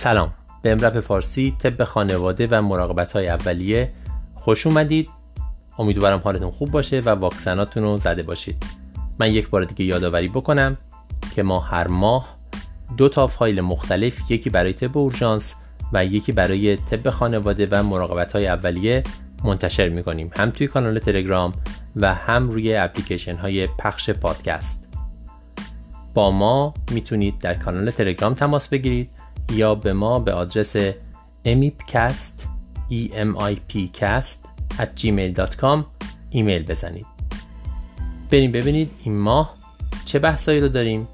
سلام. به امرپ فارسی طب خانواده و مراقبت های اولیه خوش اومدید. امیدوارم حالتون خوب باشه و واکسناتون رو زده باشید. من یک بار دیگه یادآوری بکنم که ما هر ماه دو تا فایل مختلف یکی برای طب اورژانس و یکی برای طب خانواده و مراقبت های اولیه منتشر می‌کنیم. هم توی کانال تلگرام و هم روی اپلیکیشن های پخش پادکست. با ما می‌تونید در کانال تلگرام تماس بگیرید یا به ما به آدرس emipcast e m i p cast at gmail.com ایمیل بزنید. بریم ببینید این ماه چه بحثایی رو داریم.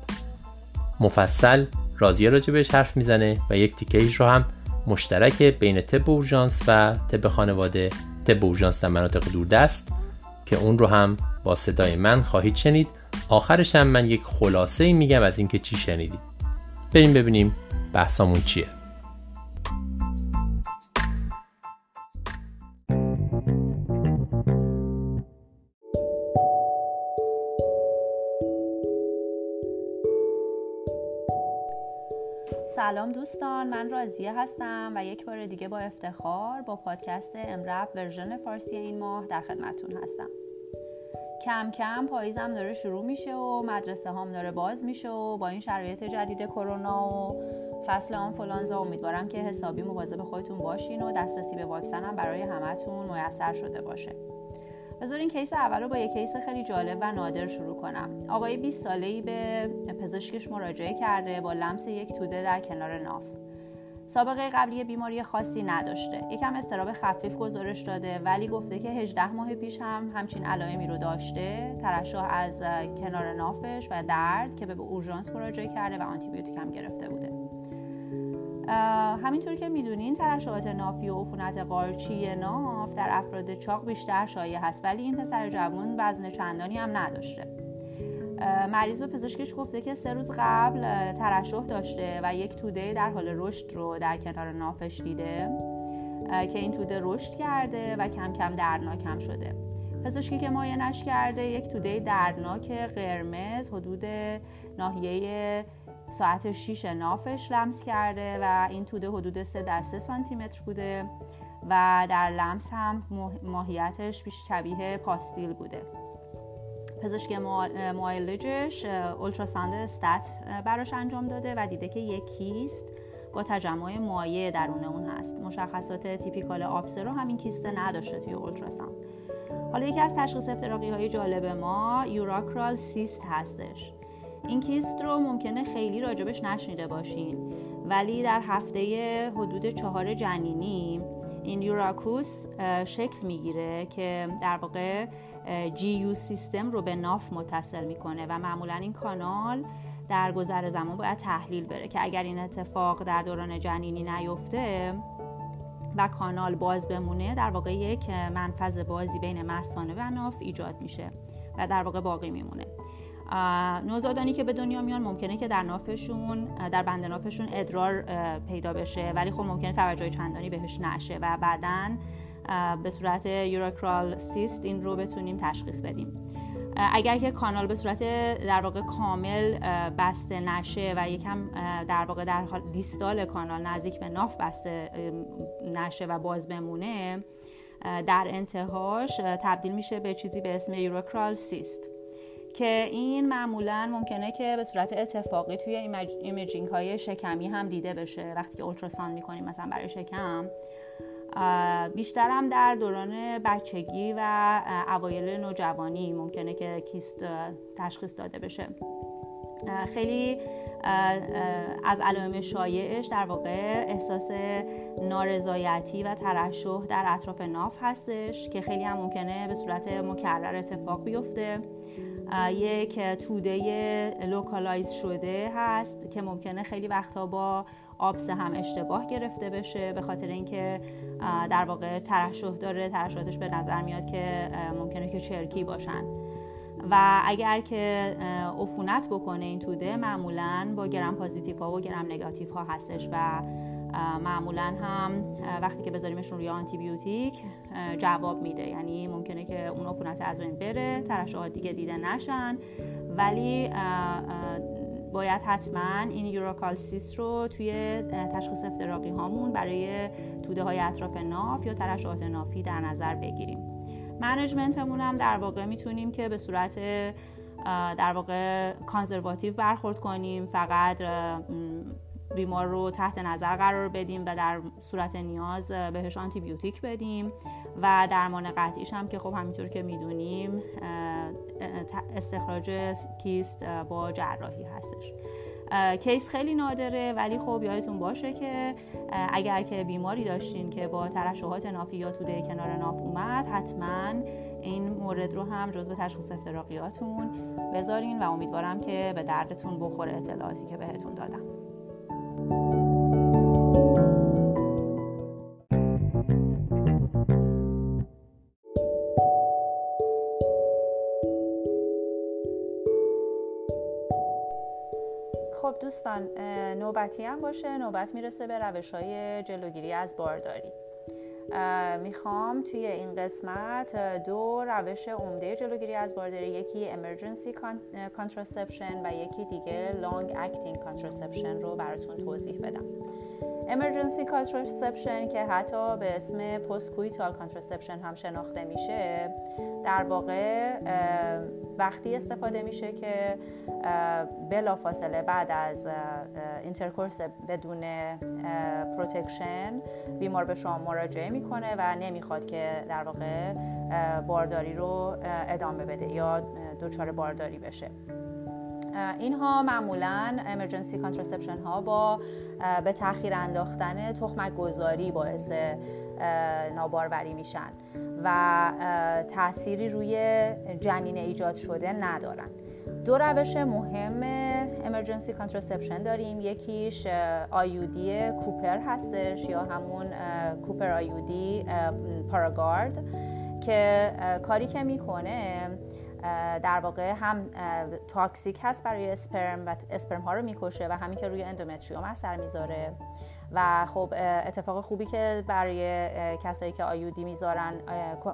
مفصل راضیه راجبش حرف می‌زنه و یک تیکه رو هم مشترک بین طب اورژانس و طب خانواده. طب اورژانس در مناطق دوردست که اون رو هم با صدای من خواهید شنید. آخرش هم من یک خلاصه ای میگم از اینکه چی شنیدید. بریم ببینیم بحثمون چیه؟ سلام دوستان من راضیه هستم و یک بار دیگه با افتخار با پادکست EM:RAP version فارسی این ماه در خدمتون هستم. کم کم پاییزم داره شروع میشه و مدرسه هم داره باز میشه و با این شرایط جدید کرونا و فصل آنفولانزا امیدوارم که حسابی مواظب خودتون باشین و دسترسی به واکسن هم برای همتون میسر شده باشه. بذارین case اول رو با یک case خیلی جالب و نادر شروع کنم. آقای 20 ساله‌ای به پزشکش مراجعه کرده با لمس یک توده در کنار ناف. سابقه قبلی بیماری خاصی نداشته. یکم استراب خفیف گزارش داده ولی گفته که 18 ماه پیش هم همچین علائمی رو داشته. ترشح از کنار نافش و درد که به اورژانس مراجعه کرده و آنتیبیوتیک هم گرفته بوده. همینطور که می‌دونین ترشحات نافی و عفونت قارچی ناف در افراد چاق بیشتر شایع هست ولی این پسر جوان وزن چندانی هم نداشته. مریض به پزشکش گفته که سه روز قبل ترشح داشته و یک توده در حال رشد رو در کنار نافش دیده که این توده رشد کرده و کم کم دردناک هم شده. پزشکی که نش کرده یک توده دردناک قرمز حدود ناحیه ساعت 6 نافش لمس کرده و این توده حدود 3 در 3 سانتی متر بوده و در لمس هم ماهیتش بیش شبیه پاستیل بوده. پزشک معالجش اولتراساند استات براش انجام داده و دیده که یک کیست با تجمع مایع درون اون هست. مشخصات تیپیکال آبسه رو همین کیسته نداشته توی اولتراساند حالا یکی از تشخیص افتراقی های جالب ما یوراکرال سیست هستش. این کیست رو ممکنه خیلی راجبش نشنیده باشین ولی در هفته حدود چهار جنینی این یوراکوس شکل می‌گیره که در واقع جی یو سیستم رو به ناف متصل می‌کنه و معمولا این کانال در گذر زمان باید تحلیل بره که اگر این اتفاق در دوران جنینی نیفته و کانال باز بمونه در واقع یک منفذ بازی بین مثانه و ناف ایجاد میشه و در واقع باقی میمونه. نوزادانی که به دنیا میان ممکنه که در نافشون در بند نافشون ادرار پیدا بشه ولی خب ممکنه توجه چندانی بهش نشه و بعدا به صورت یوراکرال سیست این رو بتونیم تشخیص بدیم. اگر که کانال به صورت در واقع کامل بسته نشه و یکم در واقع در دیستال کانال نزدیک به ناف بسته نشه و باز بمونه در انتهاش تبدیل میشه به چیزی به اسم یوراکرال سیست. که این معمولا ممکنه که به صورت اتفاقی توی imaging های شکمی هم دیده بشه. وقتی که ultrasound می‌کنیم مثلا برای شکم بیشتر هم در دوران بچگی و اوایل نوجوانی ممکنه که کیست تشخیص داده بشه. خیلی از علائم شایعش در واقع احساس نارضایتی و ترشح در اطراف ناف هستش که خیلی هم ممکنه به صورت مکرر اتفاق بیفته. یک توده localize شده هست که ممکنه خیلی وقتها با آبسه هم اشتباه گرفته بشه به خاطر اینکه در واقع ترشح داره ترشحاتش به نظر میاد که ممکنه که چرکی باشن. و اگر که عفونت بکنه این توده معمولا با gram positive ها و gram negative ها هستش و معمولا هم وقتی که بذاریمشون روی آنتی بیوتیک جواب میده. یعنی ممکنه که اون عفونت از بین بره ترشحات دیگه دیده نشن. ولی باید حتما این یوروکالسیس رو توی تشخیص افتراقی هامون برای توده های اطراف ناف یا ترشحات نافی در نظر بگیریم. منیجمنتمون هم در واقع می‌تونیم که به صورت در واقع کانزرواتیو برخورد کنیم. فقط بیمار رو تحت نظر قرار بدیم و در صورت نیاز بهش آنتی بیوتیک بدیم و درمان قطعیش هم که خب همینطور که می‌دونیم استخراج کیست با جراحی هستش. کیس خیلی نادره ولی خب یادتون باشه که اگر که بیماری داشتین که با ترشحات نافی یا توده کنار ناف اومد حتما این مورد رو هم جزو تشخیص افتراقیاتون بذارین و امیدوارم که به دردتون بخوره اطلاعاتی که بهتون دادم. دوستان نوبتی هم باشه نوبت می‌رسه به روش های جلوگیری از بارداری. می‌خوام توی این قسمت دو روش عمده جلوگیری از بارداری یکی emergency contraception و یکی دیگه long acting contraception رو براتون توضیح بدم. Emergency contraception که حتی به اسم post coital contraception هم شناخته میشه در واقع وقتی استفاده میشه که بلافاصله بعد از intercourse بدون protection بیمار به شما مراجعه می‌کنه و نمی‌خواد که در واقع بارداری رو ادامه بده یا دچار بارداری بشه. اینها معمولا emergency contraception ها با به تاخیر انداختن تخمک گذاری باعث ناباروری میشن و تأثیری روی جنین ایجاد شده ندارن. دو روش مهم emergency contraception داریم. یکیش IUD copper هستش یا همون copper IUD ParaGard که کاری که می‌کنه در واقع هم toxic هست برای اسپرم و اسپرم ها رو می‌کشه و هم اینکه روی endometrium اثر می‌ذاره. و خب اتفاق خوبی که برای کسایی که IUD می‌ذارن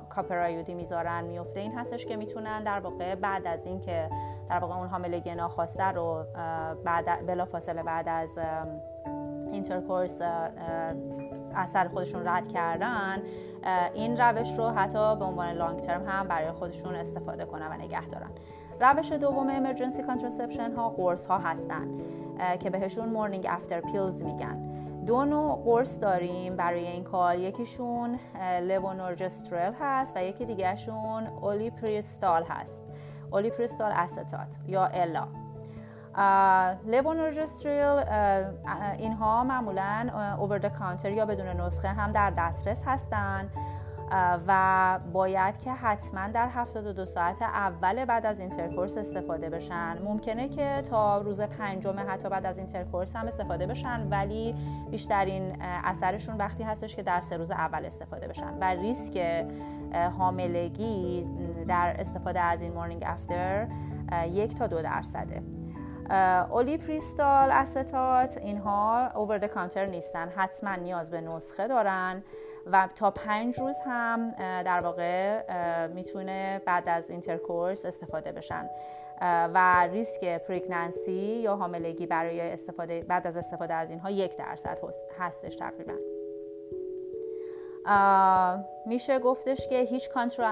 copper IUD می‌ذارن میفته این هستش که می‌تونن در واقع بعد از اینکه در واقع اون حاملگی ناخواسته رو بعد بلافاصله بعد از intercourse اثر خودشون رد کردن این روش رو حتی به عنوان long term هم برای خودشون استفاده کنن و نگه دارن. روش دوم emergency contraception ها قرص ها هستن که بهشون morning after pills میگن. دو نوع قرص داریم برای این کار. یکیشون levonorgestrel هست و یکی دیگهشون ulipristal هست. ulipristal acetate یا Ella levonorgestrel اینها معمولا over counter یا بدون نسخه هم در دسترس هستند و باید که حتما در 72 ساعت اول بعد از intercourse استفاده بشن. ممکنه که تا روز پنجم حتی بعد از intercourse هم استفاده بشن ولی بیشترین اثرشون وقتی هستش که در سه روز اول استفاده بشن. و ریسک حاملگی در استفاده از این morning after یک تا دو درصده. ulipristal acetate اینها over counter نیستن حتما نیاز به نسخه دارن و تا پنج روز هم در واقع می‌تونه بعد از intercourse استفاده بشن. و ریسک pregnancy یا حاملگی برای استفاده بعد از استفاده از اینها یک درصد هستش تقریبا. میشه گفتش که هیچ کانترا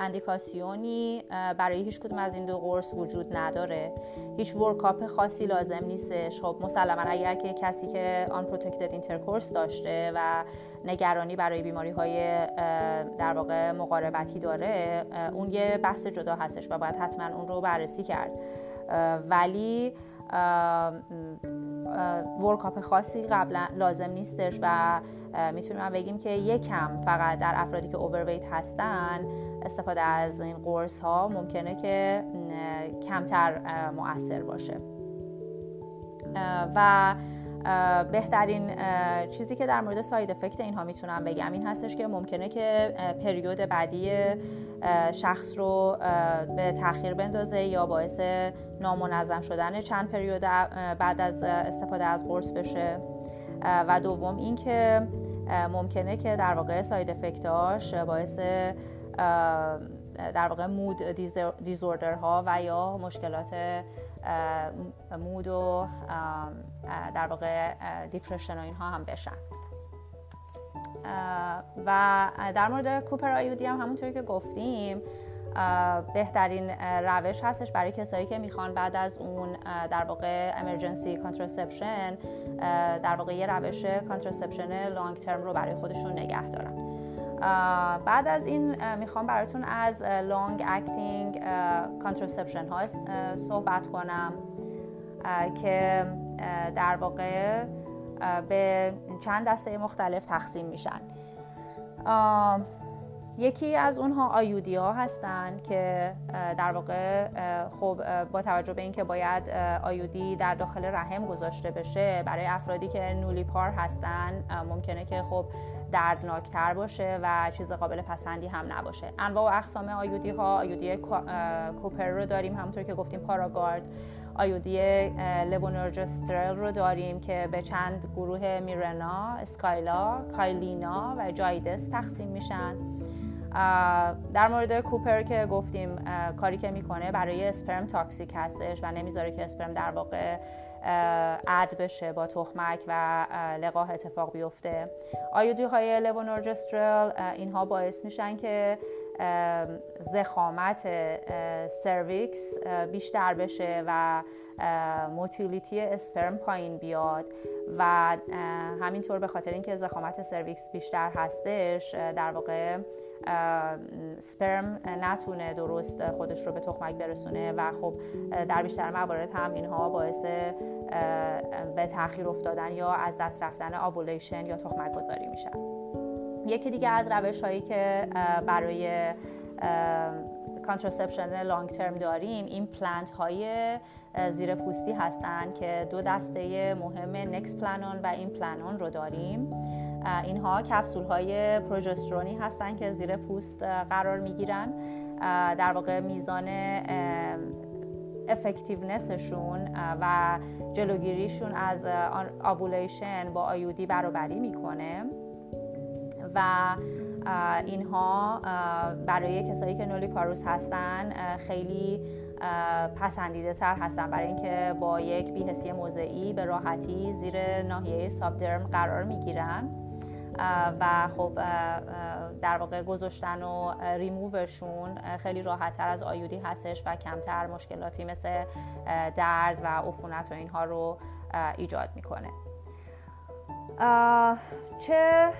اندیکاسیونی برای هیچ کدوم از این دو قرص وجود نداره. هیچ workup خاصی لازم نیستش. خب مسلما اگر که کسی که unprotected intercourse داشته و نگرانی برای بیماری های در واقع مقاربتی داره اون یه بحث جدا هستش و باید حتما اون رو بررسی کرد. ولی ورکاپ خاصی قبلا لازم نیستش و می‌تونیم بگیم که یکم فقط در افرادی که اوورویت هستن استفاده از این قرص ها ممکنه که کمتر مؤثر باشه. و بهترین چیزی که در مورد ساید افکت اینها می‌تونم بگم. این هستش که ممکنه که پریود بعدی شخص رو به تاخیر بندازه یا باعث نامنظم شدن چند پریود بعد از استفاده از قرص بشه. و دوم اینکه ممکنه که در واقع ساید افکتاش باعث در واقع مود دیزوردر ها و یا مشکلات مود و در واقع دیپرشن و اینها هم بشن. و در مورد copper IUD هم همونطوری که گفتیم بهترین روش هستش برای کسایی که می‌خوان بعد از اون در واقع emergency contraception در واقع یه روش contraception long term رو برای خودشون نگه دارن. بعد از این می‌خوام براتون از long acting contraception ها صحبت کنم که در واقع به چند دسته مختلف تقسیم میشن. یکی از اونها آیودی ها هستن که در واقع خب با توجه به اینکه باید آیودی در داخل رحم گذاشته بشه برای افرادی که نولیپار هستن ممکنه که خب دردناکتر باشه و چیز قابل پسندی هم نباشه. انواع و اقسام آیودی ها آیودی کوپر رو داریم همونطور که گفتیم پاراگارد IUD levonorgestrel رو داریم که به چند گروه Mirena، Skyla، Kyleena و Jaydess تقسیم میشن. در مورد copper که گفتیم کاری که می‌کنه برای اسپرم toxic هستش و نمی‌ذاره که اسپرم در واقع add بشه با تخمک و لقاح اتفاق بیفته. IUD های levonorgestrel اینها باعث میشن که ضخامت cervix بیشتر بشه و motility اسپرم پایین بیاد و همینطور به خاطر اینکه ضخامت cervix بیشتر هستش در واقع اسپرم نتونه درست خودش رو به تخمک برسونه و خب در بیشتر موارد هم اینها باعث به تاخیر افتادن یا از دست رفتن آوولیشن یا تخمک گذاری میشن. یکی دیگه از روش هایی که برای contraception long term داریم این پلنت های زیر پوستی هستند که دو دسته مهم Nexplanon و Implanon رو داریم. اینها کپسول های پروژسترونی هستند که زیر پوست قرار می گیرن در واقع میزان effectiveness شون و جلوگیریشون از آوولیشن با آیودی برابری می‌کنه. و اینها برای کسایی که نولی پاروس هستن خیلی پسندیده تر هستن. برای اینکه با یک بیهسی موضعی به راحتی زیر ناحیه سابدرم قرار می‌گیرن. و خب در واقع گذاشتن و ریمووشون خیلی راحتتر از آیودی هستش و کمتر مشکلاتی مثل درد و عفونت و اینها رو ایجاد می‌کنه. چه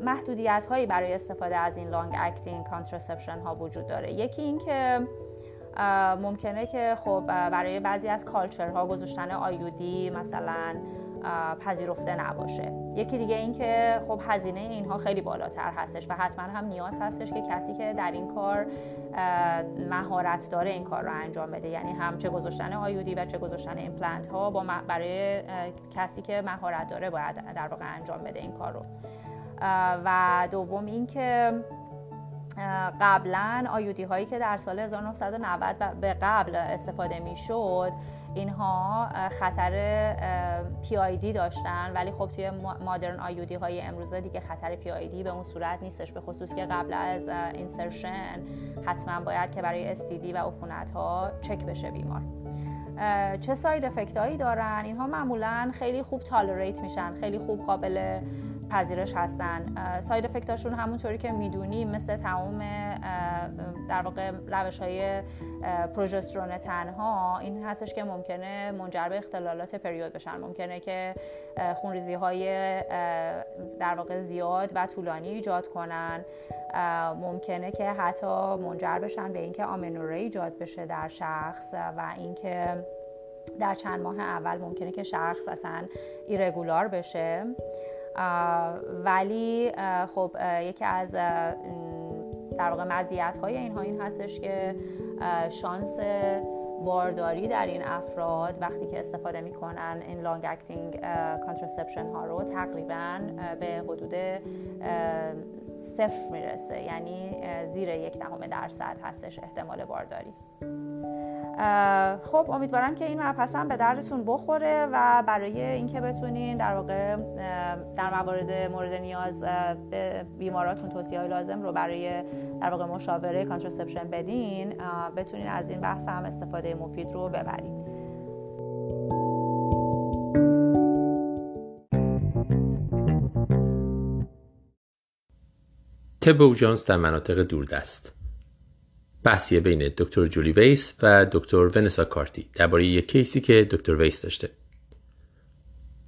محدودیت هایی برای استفاده از این long acting contraception ها وجود داره؟ یکی این که ممکنه که خب برای بعضی از culture ها گذاشتن IUD مثلا پذیرفته نباشه. یکی دیگه این که خب هزینه اینها خیلی بالاتر هستش و حتما هم نیاز هستش که کسی که در این کار مهارت داره این کار رو انجام بده. یعنی هم چه گذاشتن IUD و چه گذاشتن ایمپلنت ها با برای کسی که مهارت داره باید در واقع انجام بده این کار رو. و دوم این که قبلا IUD هایی که در سال 1990 به قبل استفاده می شد اینها خطر PID داشتن ولی خب توی modern IUD های امروزه دیگه خطر PID به اون صورت نیستش به خصوص که قبل از insertion حتما باید که برای STD و عفونت ها چک بشه بیمار. چه side effect هایی دارن؟ اینها معمولا خیلی خوب tolerate میشن خیلی خوب قابل پذیرش هستن. side effect اشون همونطوری که می‌دونیم مثل تمام در واقع روش های پروژسترون تنها این هستش که ممکنه منجر به اختلالات پریود بشن. ممکنه که خونریزی های در واقع زیاد و طولانی ایجاد کنن. ممکنه که حتی منجر بشن به اینکه آمنوره ایجاد بشه در شخص و اینکه در چند ماه اول ممکنه که شخص اصلا irregular بشه. ولی خب یکی از در واقع مزیت های اینها این هستش که شانس بارداری در این افراد وقتی که استفاده می‌کنن این long acting contraception ها رو تقریبا به حدود صفر می‌رسه. یعنی زیر یک دهم درصد هستش احتمال بارداری. خب امیدوارم که این مبحث هم به دردتون بخوره و برای اینکه بتونین در واقع در موارد مورد نیاز به بیماراتون توصیه های لازم رو برای در واقع مشاوره کانترسپشن بدین بتونین از این بحث هم استفاده مفید رو ببرین. طب اورژانس در مناطق دوردست. بحثیه بین دکتر جولی ویس و دکتر ونسا کارتی درباره یک کیسی که دکتر ویس داشته.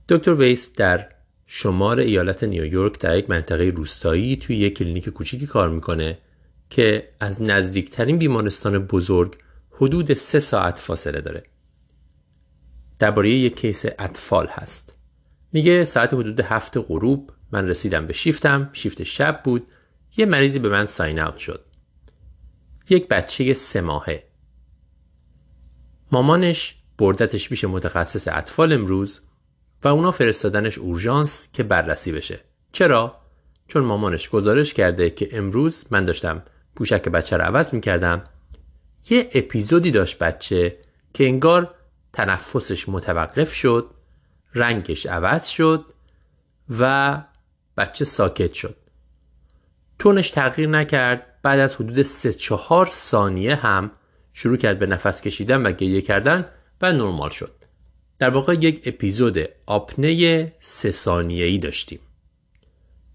دکتر ویس در شمال ایالت نیویورک در یک منطقه روستایی توی یک کلینیک کوچیکی کار می‌کنه که از نزدیکترین بیمارستان بزرگ حدود سه ساعت فاصله داره. درباره یک کیس اطفال هست. میگه ساعت حدود هفت غروب من رسیدم به شیفتم، شیفت شب بود، یه مریضی به من ساین اوت شد. یک بچه سه ماهه. مامانش بردتش پیش متخصص اطفال امروز و اونا فرستادنش اورژانس که بررسی بشه. چرا؟ چون مامانش گزارش کرده که امروز من داشتم پوشک بچه رو عوض می‌کردم. یه اپیزودی داشت بچه که انگار تنفسش متوقف شد رنگش عوض شد و بچه ساکت شد. تونش تغییر نکرد. بعد از حدود 3 4 ثانیه هم شروع کرد به نفس کشیدن و گریه کردن و نرمال شد. در واقع یک اپیزود آپنه ثانیه ای داشتیم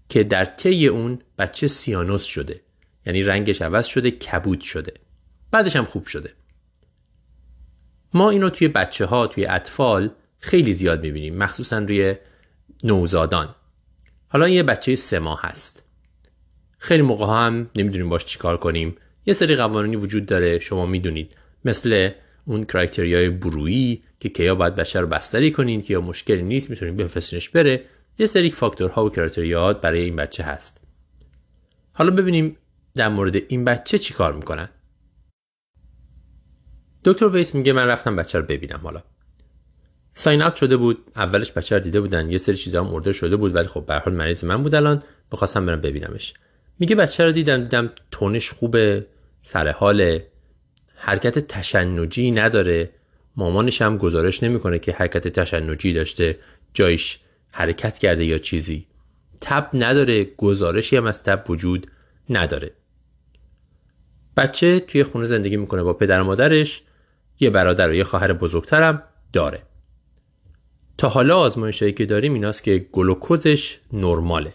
که در طی اون بچه سیانوس شده. یعنی رنگش عوض شده کبود شده. بعدش هم خوب شده. ما اینو توی بچه ها توی اطفال خیلی زیاد می‌بینیم مخصوصا روی نوزادان. حالا یه بچه سه ماه هست. خیلی موقع هم نمی‌دونیم باش چیکار کنیم. یه سری قوانینی وجود داره شما می‌دونید. مثل اون کرایتریای برویی که کیا باید بچه رو بستری کنین که یا مشکلی نیست می‌تونید بفرستینش بره. یه سری فاکتورها و کرایتریات برای این بچه هست. حالا ببینیم در مورد این بچه چی کار می‌کنن. دکتر ویس میگه من رفتم بچه رو ببینم حالا. ساین اپ شده بود. اولش بچه رو دیده بودن. یه سری چیزا هم ارده شده بود ولی خب به حال مریض من بود الان. بخواستم برم ببینمش. میگه بچه رو دیدم دیدم تونش خوبه سر حال حرکت تشنجی نداره. مامانش هم گزارش نمی‌کنه که حرکت تشنجی داشته جایش حرکت کرده یا چیزی. تب نداره گزارشی هم از تب وجود نداره. بچه توی خونه زندگی می‌کنه با پدر و مادرش یه برادر و یه خواهر بزرگترم داره. تا حالا آزمایشهایی که داریم ایناست که گلوکوزش نرماله.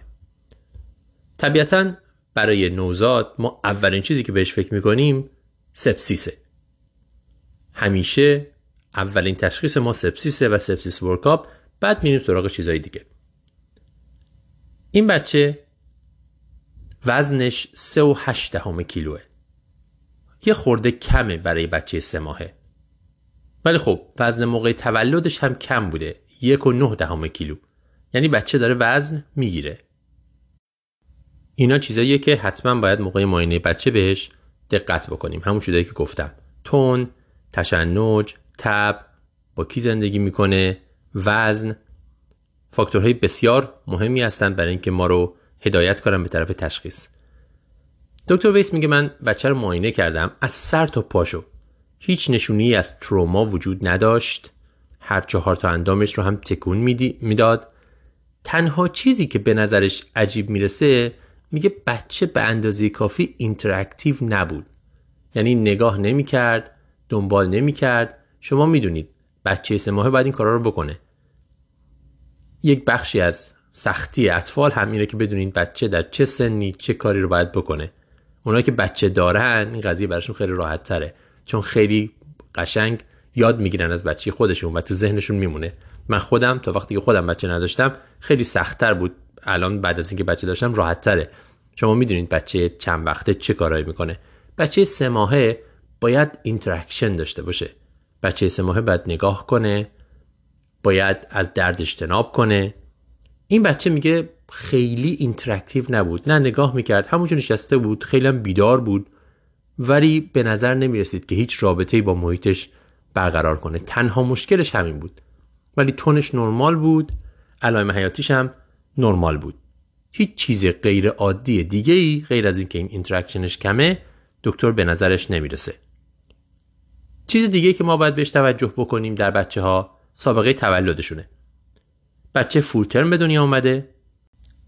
طبیعتا برای نوزاد ما اولین چیزی که بهش فکر می‌کنیم سپسیسه. همیشه اولین تشخیص ما سپسیسه و سپسیس ورکاپ بعد میریم سراغ چیزهای دیگه. این بچه وزنش 3 و 8 دهم کیلوه. یه خورده کمه برای بچه سه ماهه. ولی خب وزن موقع تولدش هم کم بوده. یک و نه دهم کیلو. یعنی بچه داره وزن می‌گیره. اینا چیزاییه که حتما باید موقع معاینه بچه بهش دقت بکنیم. همون چیزایی که گفتم. تون تشنج تب با کی زندگی می‌کنه وزن. فاکتورهای بسیار مهمی هستند برای اینکه ما رو هدایت کنم به طرف تشخیص. دکتر ویس میگه من بچه رو معاینه کردم از سر تا پاشو. هیچ نشونی از تروما وجود نداشت. هر چهار تا اندامش رو هم تکون می‌داد. تنها چیزی که به نظرش عجیب می‌رسه میگه بچه به اندازه کافی interactive نبود. یعنی نگاه نمی‌کرد دنبال نمی‌کرد. شما می‌دونید بچه سه ماهه باید این کارا رو بکنه. یک بخشی از سختی اطفال هم اینه که بدونید بچه در چه سنی چه کاری رو باید بکنه. اونایی که بچه دارن این قضیه براشون خیلی راحت تره چون خیلی قشنگ یاد می‌گیرن از بچه خودشون و تو ذهنشون میمونه. من خودم تا وقتی که خودم بچه نداشتم خیلی سختتر بود الان بعد از اینکه بچه داشتم راحت تره. شما می‌دونید بچه چند وقته چه کارایی می‌کنه. بچه سه ماهه باید interaction داشته باشه. بچه سه ماهه باید نگاه کنه باید از درد اجتناب کنه. این بچه میگه خیلی interactive نبود. نه نگاه می‌کرد همونجا نشسته بود خیلی هم بیدار بود. ولی به نظر نمی‌رسید که هیچ رابطه‌ای با محیطش برقرار کنه. تنها مشکلش همین بود. ولی tone ش نرمال بود. علائم حیاتیش هم نرمال بود. هیچ چیز غیر عادی دیگه ای غیر از اینکه این interaction ش کمه دکتر به نظرش نمی‌رسه. چیز دیگه که ما باید بهش توجه بکنیم در بچه ها سابقه تولدشونه. بچه full term به دنیا اومده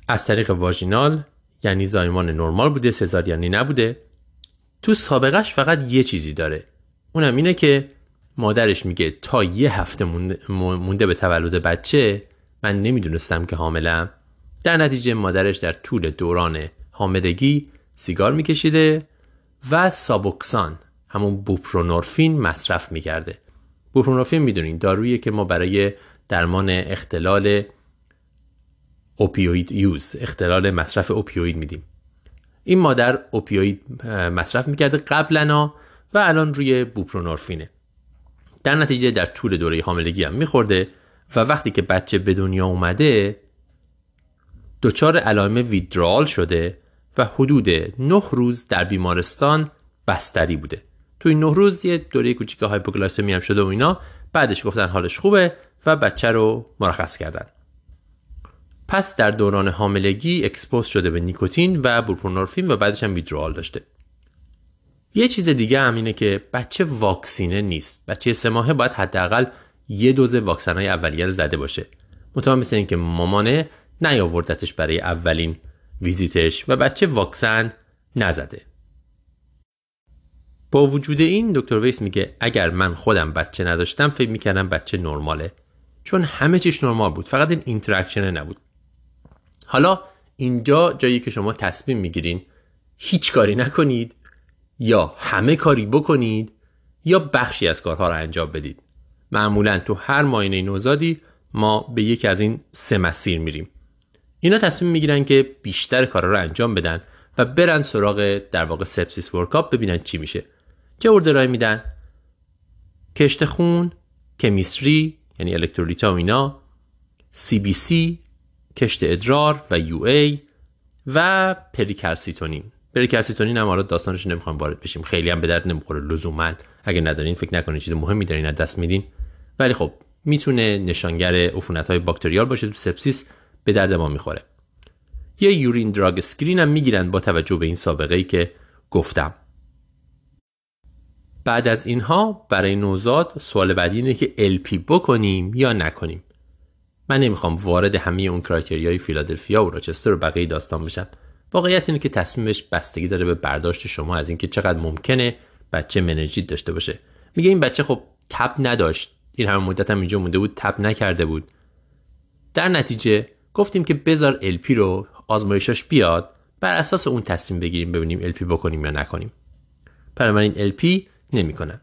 از طریق واژینال یعنی زایمان نرمال بوده سزاریانی نبوده. تو سابقش فقط یه چیزی داره. اونم اینه که مادرش میگه تا یه هفته مونده به تولد بچه من نمی‌دونستم که حاملم در نتیجه مادرش در طول دوران حاملگی سیگار میکشیده و سابوکسان همون بوپرونورفین مصرف می‌کرده. بوپرونورفین می‌دونین دارویی که ما برای درمان اختلال اوپیوید یوز اختلال مصرف اوپیوید میدیم. این مادر اوپیوید مصرف می‌کرده قبلنا و الان روی بوپرونورفینه. در نتیجه در طول دوره حاملگی هم میخورده و وقتی که بچه به دنیا اومده دچار علائم ویدرال شده و حدود نه روز در بیمارستان بستری بوده. تو این نه روز یه دوره کوچیک هایپوگلاسمی هم شده و اینا. بعدش گفتن حالش خوبه و بچه رو مرخص کردن. پس در دوران حاملگی expose شده به نیکوتین و buprenorphine و بعدش هم withdrawal داشته. یه چیز دیگه هم اینه که بچه واکسینه نیست. بچه سه ماهه باید حداقل یه دوز واکسن های اولیه رو زده باشه. مطمئن مثل اینکه مامانه نیاوردتش برای اولین ویزیتش و بچه واکسن نزده. با وجود این دکتر ویس میگه اگر من خودم بچه نداشتم فکر می‌کردم بچه نرماله. چون همه چیش نرمال بود فقط این interaction نبود. حالا اینجا جایی که شما تصمیم می‌گیرین هیچ کاری نکنید یا همه کاری بکنید یا بخشی از کارها رو انجام بدید. معمولا تو هر معاینه نوزادی ما به یکی از این سه مسیر میریم. اینا تصمیم می‌گیرن که بیشتر کارا رو انجام بدن و برن سراغ در واقع sepsis workup ببینن چی میشه. چه order ای میدن؟ کشت خون chemistry یعنی الکترولیتا و اینا CBC کشت ادرار و UA و procalcitonin. procalcitonin هم حالا داستانش نمی‌خوام وارد بشیم. خیلی هم به درد نمی‌خوره لزوما. اگه ندارین فکر نکنین چیز مهمی دارین از دست میدین. ولی خب می‌تونه نشانگر عفونت های باکتریال باشه تو sepsis. به درد ما می‌خوره. یه urine drug screen هم می‌گیرن با توجه به این سابقه ای که گفتم. بعد از اینها برای نوزاد سوال بعدی اینه که LP بکنیم یا نکنیم. من نمی‌خوام وارد همه اون criteria ی فیلادلفیا و راچستر و بقیه داستان بشم. واقعیت اینه که تصمیمش بستگی داره به برداشت شما از اینکه چقدر ممکنه بچه مننژیت داشته باشه. میگه این بچه خب تب نداشت. این همه مدت هم اینجا مونده بود تب نکرده بود. در نتیجه گفتیم که بذار LP رو آزمایشاش بیاد بر اساس اون تصمیم بگیریم ببینیم LP بکنیم یا نکنیم. این LP نمی‌کنم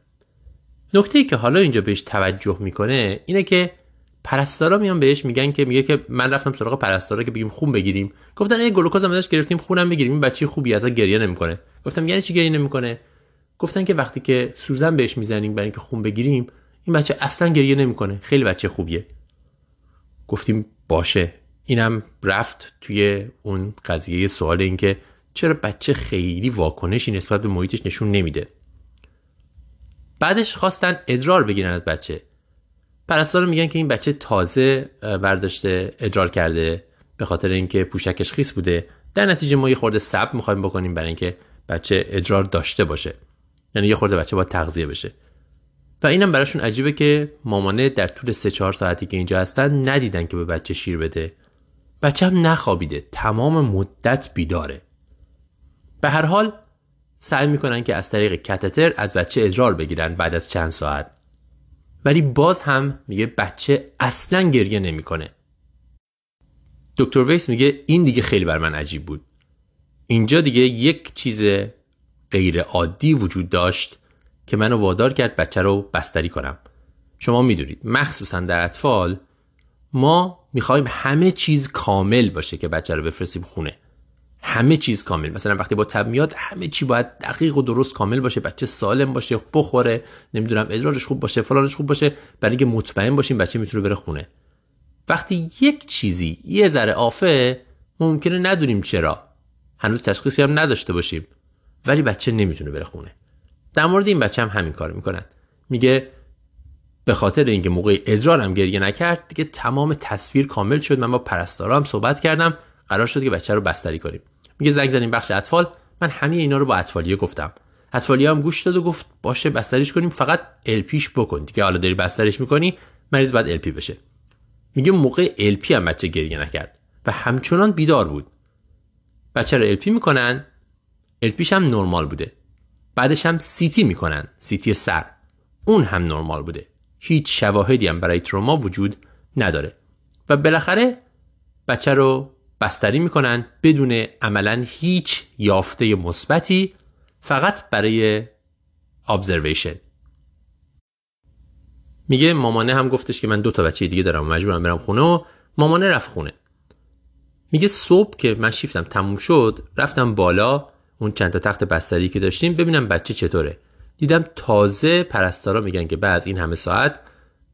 نکته ای که حالا اینجا بهش توجه می‌کنه اینه که پرستارا میان بهش میگن که میگه که من رفتم سراغ پرستارا که بگیم خون بگیریم. گفتن ای گلوکوز هم ازش گرفتیم خونم بگیریم. این بچه خوبی ازش گریه نمی‌کنه. گفتم یعنی چی گریه نمی‌کنه؟ گفتن که وقتی که سوزن بهش می‌زنیم برای اینکه خون بگیریم این بچه اصلا گریه نمی‌کنه. خیلی بچه خوبیه. گفتیم باشه. اینم رفت توی اون قضیه سوال اینکه چرا بچه خیلی واکنشی نسبت به محیطش نشون نمیده؟ بعدش خواستن ادرار بگیرن از بچه. پرستار میگن که این بچه تازه برداشته ادرار کرده به خاطر اینکه پوشکش خیس بوده. در نتیجه ما یه خورده سب می‌خوایم بکنیم برای اینکه بچه ادرار داشته باشه. یعنی یه خورده بچه باید تغذیه بشه. و اینم براشون عجیبه که مامانه در طول سه چهار ساعتی که اینجا هستن ندیدن که به بچه شیر بده. بچه هم نخوابیده تمام مدت بیداره. به هر حال سعی می‌کنن که از طریق کتتر از بچه ادرار بگیرن بعد از چند ساعت. ولی باز هم میگه بچه اصلا گریه نمی‌کنه. دکتر ویس میگه این دیگه خیلی بر من عجیب بود. اینجا دیگه یک چیز غیر عادی وجود داشت که منو وادار کرد بچه رو بستری کنم. شما می‌دونید مخصوصا در اطفال ما می‌خوایم همه چیز کامل باشه که بچه رو بفرستیم خونه. همه چیز کامل. مثلا وقتی با تب میاد همه چی باید دقیق و درست کامل باشه. بچه سالم باشه بخوره. نمی‌دونم ادرارش خوب باشه فلانش خوب باشه. برای اینکه مطمئن باشیم بچه می‌تونه بره خونه. وقتی یک چیزی یه ذره آفه ممکنه ندونیم چرا. هنوز تشخیصی هم نداشته باشیم. ولی بچه نمی‌تونه بره خونه. در مورد این بچه هم همین کار می‌کنن. میگه به خاطر اینکه موقع ادرارم گریه نکرد دیگه تمام تصویر کامل شد. من با پرستارام صحبت کردم. قرار شد که بچه رو بستری کنیم. میگه زنگ زدیم بخش اطفال. من همه اینا رو با اطفالیه گفتم. اطفالیه هم گوش داد و گفت باشه بستریش کنیم فقط الپیش بکن. دیگه حالا داری بستریش می‌کنی مریض باید الپی بشه. میگه موقع الپی هم بچه گریه نکرد و همچنان بیدار بود. بچه رو الپی می‌کنن. الپیش هم نرمال بوده. بعدش هم سیتی می‌کنن. سیتی سر. اون هم نرمال بوده. هیچ شواهدی هم برای تروما وجود نداره. و بالاخره بچه رو بستری می‌کنن بدون عملا هیچ یافته مثبتی فقط برای observation. میگه مامانه هم گفتش که من دو تا بچه دیگه دارم و مجبورم برم خونه و مامانه رفت خونه. میگه صبح که من شیفتم تموم شد رفتم بالا اون چند تا تخت بستری که داشتیم ببینم بچه چطوره. دیدم تازه پرستارا میگن که بعد این همه ساعت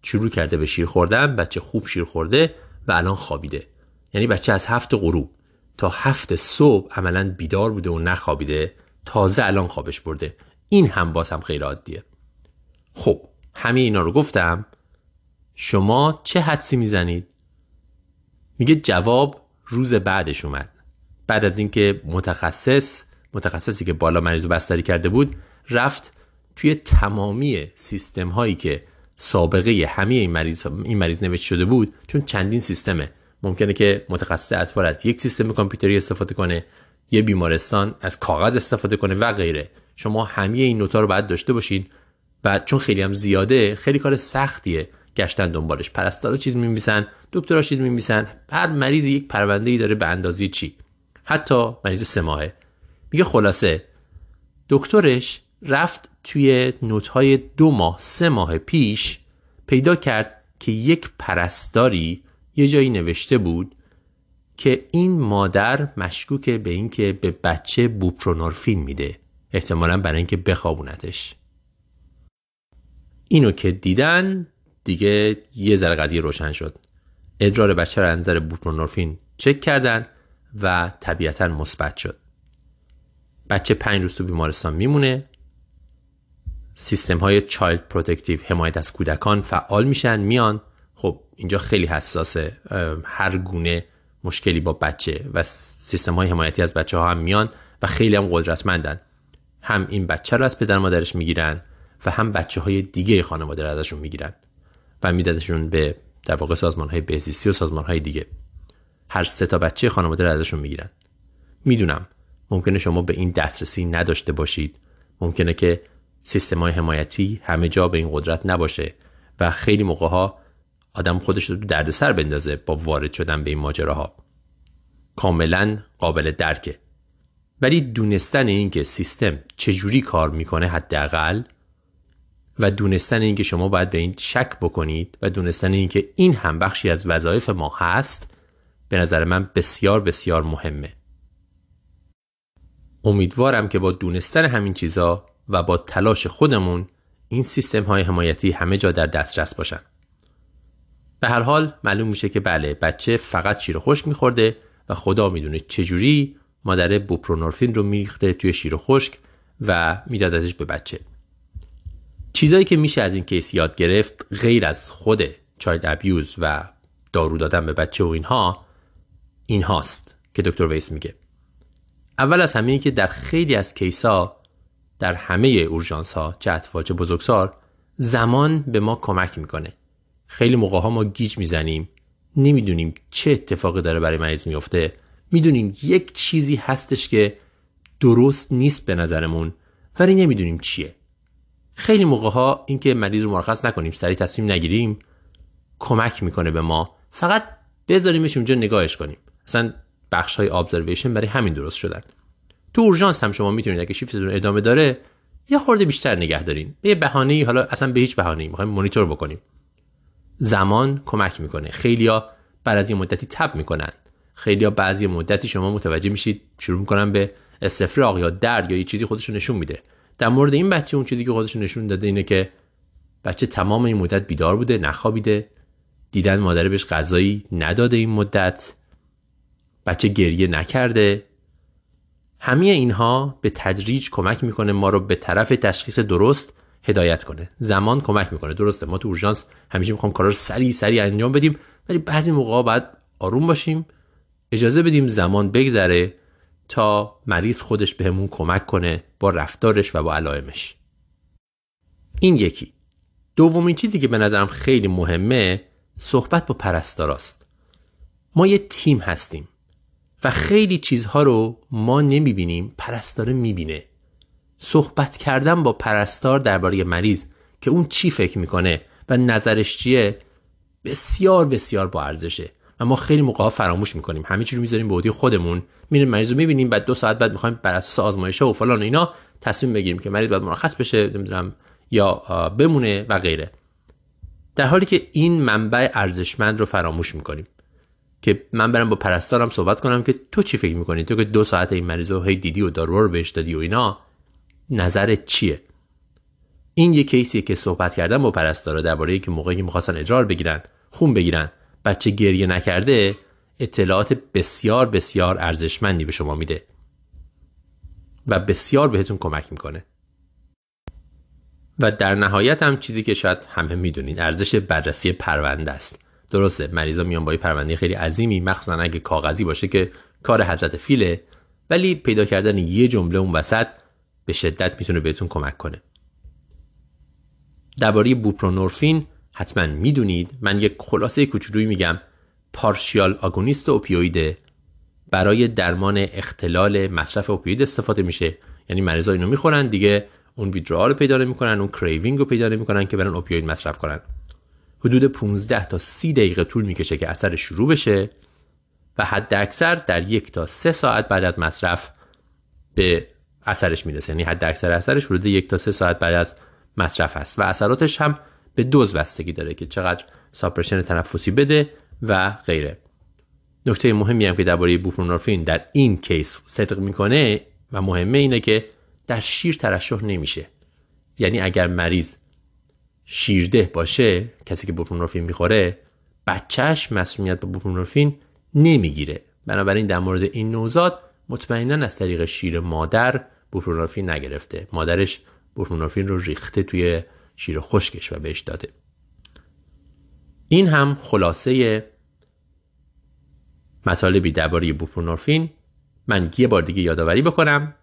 شروع کرده به شیر خوردن بچه خوب شیر خورده و الان خوابیده. یعنی بچه از هفت غروب تا هفت صبح عملا بیدار بوده و نخوابیده تازه الان خوابش برده. این هم باز هم خیلی عادیه. خب همه اینا رو گفتم. شما چه حدسی می‌زنید؟ میگه جواب روز بعدش اومد. بعد از اینکه متخصص متخصصی که بالا مریض بستری کرده بود رفت توی تمامی سیستم هایی که سابقه همه این مریض این مریض نوشته شده بود چون چندین سیستمه. ممکنه که متخصص اطفال از یک سیستم کامپیوتری استفاده کنه یه بیمارستان از کاغذ استفاده کنه و غیره. شما همه این نوتا رو باید داشته باشین و چون خیلی هم زیاده خیلی کار سختیه. گشتن دنبالش. پرستارا چیز میمیسن دکترها چیز میمیسن هر مریض یک پرونده ای داره به اندازه چی؟ حتی مریض سه ماهه. میگه خلاصه دکترش رفت توی نوتهای دو ماه سه ماه پیش پیدا کرد که یک پرستاری یه جایی نوشته بود که این مادر مشکوکه به اینکه به بچه بوپرونورفین میده. احتمالا برای اینکه بخوابونتش. اینو که دیدن دیگه یه ذره قضیه روشن شد. ادرار بچه رو انظر بوپرونورفین چک کردن و طبیعتا مثبت شد. بچه پنج روز تو بیمارستان میمونه. سیستم های child protective حمایت از کودکان فعال میشن میان. خب اینجا خیلی حساسه. هر گونه مشکلی با بچه و سیستم های حمایتی از بچه ها هم میان و خیلی هم قدرتمندن. هم این بچه رو از پدر مادرش می‌گیرن و هم بچه های دیگه خانواده رو ازشون می‌گیرن و میدنشون به در واقع سازمان های بهزیستی و سازمان های دیگه. هر سه تا بچه خانواده رو ازشون می‌گیرن. می‌دونم ممکنه شما به این دسترسی نداشته باشید. ممکنه که سیستم های حمایتی همه جا به این قدرت نباشه و خیلی موقع ها آدم خودش رو دردسر بندازه با وارد شدن به این ماجراها. کاملا قابل درکه. ولی دونستن اینکه سیستم چجوری کار می‌کنه حداقل و دونستن اینکه شما باید به این شک بکنید و دونستن اینکه این هم بخشی از وظایف ما هست به نظر من بسیار بسیار مهمه. امیدوارم که با دونستن همین چیزا و با تلاش خودمون این سیستم های حمایتی همه جا در دسترس باشن. به هر حال معلوم میشه که بله بچه فقط شیر خشک میخورده و خدا می‌دونه چجوری مادر بوپرونورفین رو میریخته توی شیر خشک و میدادتش به بچه. چیزایی که میشه از این کیس یاد گرفت غیر از خود child abuse و دارو دادن به بچه و اینها این هاست که دکتر ویس میگه. اول از همه که در خیلی از case ا در همه اورژانس ها چه اطفال چه بزرگسال زمان به ما کمک می‌کنه. خیلی موقع ها ما گیج می‌زنیم نمی‌دونیم چه اتفاقی داره برای مریض میفته می‌دونیم یک چیزی هستش که درست نیست به نظرمون ولی نمی‌دونیم چیه. خیلی موقع ها اینکه مریض رو مرخص نکنیم سریع تصمیم نگیریم کمک می‌کنه به ما. فقط بذاریمش اونجا نگاهش کنیم. اصلا بخش های ابزرویشن برای همین درست شدن. تو اورژانس هم شما می‌تونید اگه شیفتتون ادامه داره یه خورده بیشتر نگه دارین. یه بهانه‌ای حالا اصلا به هیچ بهانه‌ای می‌خوایم مانیتور بکنیم. زمان کمک می‌کنه. خیلیا بعد از این مدتی تب می‌کنن. خیلی بعضی مدتی شما متوجه میشید شروع می‌کنن به استفراغ یا درد یا یه چیزی خودش نشون میده. در مورد این بچه اون چیزی که خودش نشون داده اینه که بچه تمام این مدت بیدار بوده نخوابیده. دیدن مادر بهش غذایی نداده این مدت. بچه گریه نکرده. همه اینها به تدریج کمک می‌کنه ما رو به طرف تشخیص درست هدایت کنه. زمان کمک می‌کنه. درسته ما تو اورژانس همیشه می‌خوام کارا رو سریع سریع انجام بدیم ولی بعضی موقع باید آروم باشیم. اجازه بدیم زمان بگذره تا مریض خودش بهمون کمک کنه با رفتارش و با علائمش. این یکی. دومین چیزی که به نظرم خیلی مهمه صحبت با پرستاراست. ما یه تیم هستیم. و خیلی چیزها رو ما نمی‌بینیم پرستاره می‌بینه. صحبت کردن با پرستار درباره مریض که اون چی فکر می‌کنه و نظرش چیه بسیار بسیار با ارزشه. و ما خیلی موقع فراموش می‌کنیم. همه چی رو می‌ذاریم به عهده خودمون. میریم مریض رو می‌بینیم بعد دو ساعت بعد می‌خوایم بر اساس آزمایش و فلان و اینا تصمیم بگیریم که مریض باید مرخص بشه نمی‌دونم یا بمونه و غیره. در حالی که این منبع ارزشمند رو فراموش می‌کنیم. که من برم با پرستارم صحبت کنم که تو چی فکر می‌کنی؟ تو که دو ساعت این مریض رو هی دیدی و دارو رو بهش دادی و اینا نظرت چیه؟ این یه کیسیه که صحبت کردن با پرستارا درباره که موقعی که می‌خواستن اجرار بگیرن خون بگیرن. بچه گریه نکرده اطلاعات بسیار بسیار ارزشمندی به شما میده و بسیار بهتون کمک می‌کنه. و در نهایت هم چیزی که شاید همه می‌دونید ارزش بررسی پرونده است. درسته مریضا میان با پرونده خیلی عظیمی مخصوصا اگه کاغذی باشه که کار حضرت فیله ولی پیدا کردن یه جمله اون وسط به شدت می‌تونه بهتون کمک کنه. درباره buprenorphine حتما می‌دونید. من یک خلاصه کوچولویی میگم. partial agonist opioid ه برای درمان اختلال مصرف opioid استفاده میشه. یعنی مریضا اینو می‌خورن دیگه اون withdrawal رو پیدا نمی‌کنن اون craving رو پیدا نمی‌کنن که برن opioid مصرف کنن. حدود 15 تا 30 دقیقه طول می‌کشه که اثر شروع بشه و حد اکثر در یک تا سه ساعت بعد از مصرف به اثرش می‌رسه. یعنی حد اکثر اثرش حدود یک تا سه ساعت بعد از مصرف هست و اثراتش هم به دوز بستگی داره که چقدر ساپرشن تنفسی بده و غیره. نکته مهمی هم که درباره بوپرونورفین در این کیس صدق می‌کنه و مهمه اینه که در شیر ترشح نمیشه. یعنی اگر مریض شیرده باشه کسی که بوپرونورفین می‌خوره بچهش مسئولیت با بوپرونورفین نمی‌گیره. بنابراین در مورد این نوزاد مطمئنا از طریق شیر مادر بوپرونورفین نگرفته. مادرش بوپرونورفین رو ریخته توی شیر خشکش و بهش داده. این هم خلاصه مطالبی درباره بوپرونورفین من یه بار دیگه یادآوری بکنم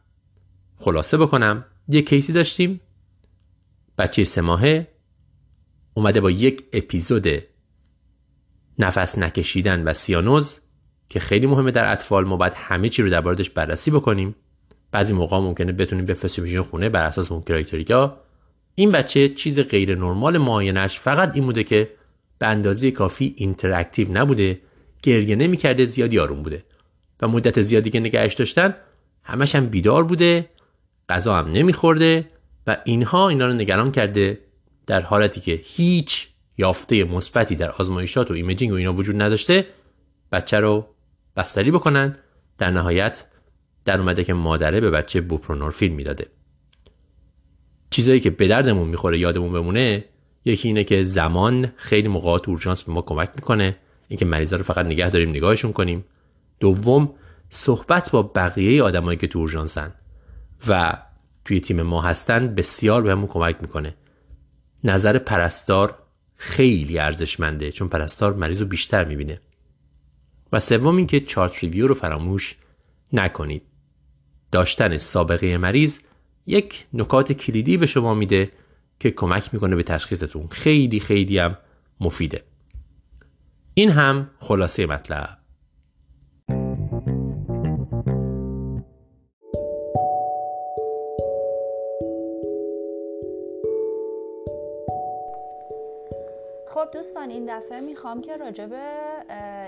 خلاصه بکنم. یه کیسی داشتیم؟ بچه سه ماهه. اومده با یک اپیزود نفس نکشیدن و سیانوز که خیلی مهمه در اطفال ما باید همه چی رو در بررسی بکنیم. بعضی موقع ممکنه بتونیم به فسیوژن خونه بر اساس اون کرایتریکا این بچه چیز غیر نرمال معاینش فقط این بوده که به اندازه کافی اینتراکتیو نبوده گریه نمی‌کرده زیادی آروم بوده. و مدت زیادی که نگهش داشتن همش هم بیدار بوده غذا هم نمیخورده و اینها اینا رو نگران کرده در حالتی که هیچ یافته مثبتی در آزمایشات و imaging و اینا وجود نداشته بچه رو بستری بکنن. در نهایت در اومده که مادره به بچه buprenorphine می‌داده. چیزایی که به دردمون می‌خوره یادمون بمونه یکی اینه که زمان خیلی موقع‌ها تو اورژانس به ما کمک می‌کنه. اینکه مریضا رو فقط نگه داریم نگاهشون کنیم. دوم صحبت با بقیه آدمایی که تو اورژانسن و توی تیم ما هستن بسیار بهمون کمک می‌کنه. نظر پرستار خیلی ارزشمنده چون پرستار مریض رو بیشتر می‌بینه. و سوم اینکه چارت ریویو رو فراموش نکنید. داشتن سابقه مریض یک نکات کلیدی به شما میده که کمک می‌کنه به تشخیصتون. خیلی خیلی هم مفیده. این هم خلاصه مطلب. خب دوستان این دفعه می‌خوام که راجع به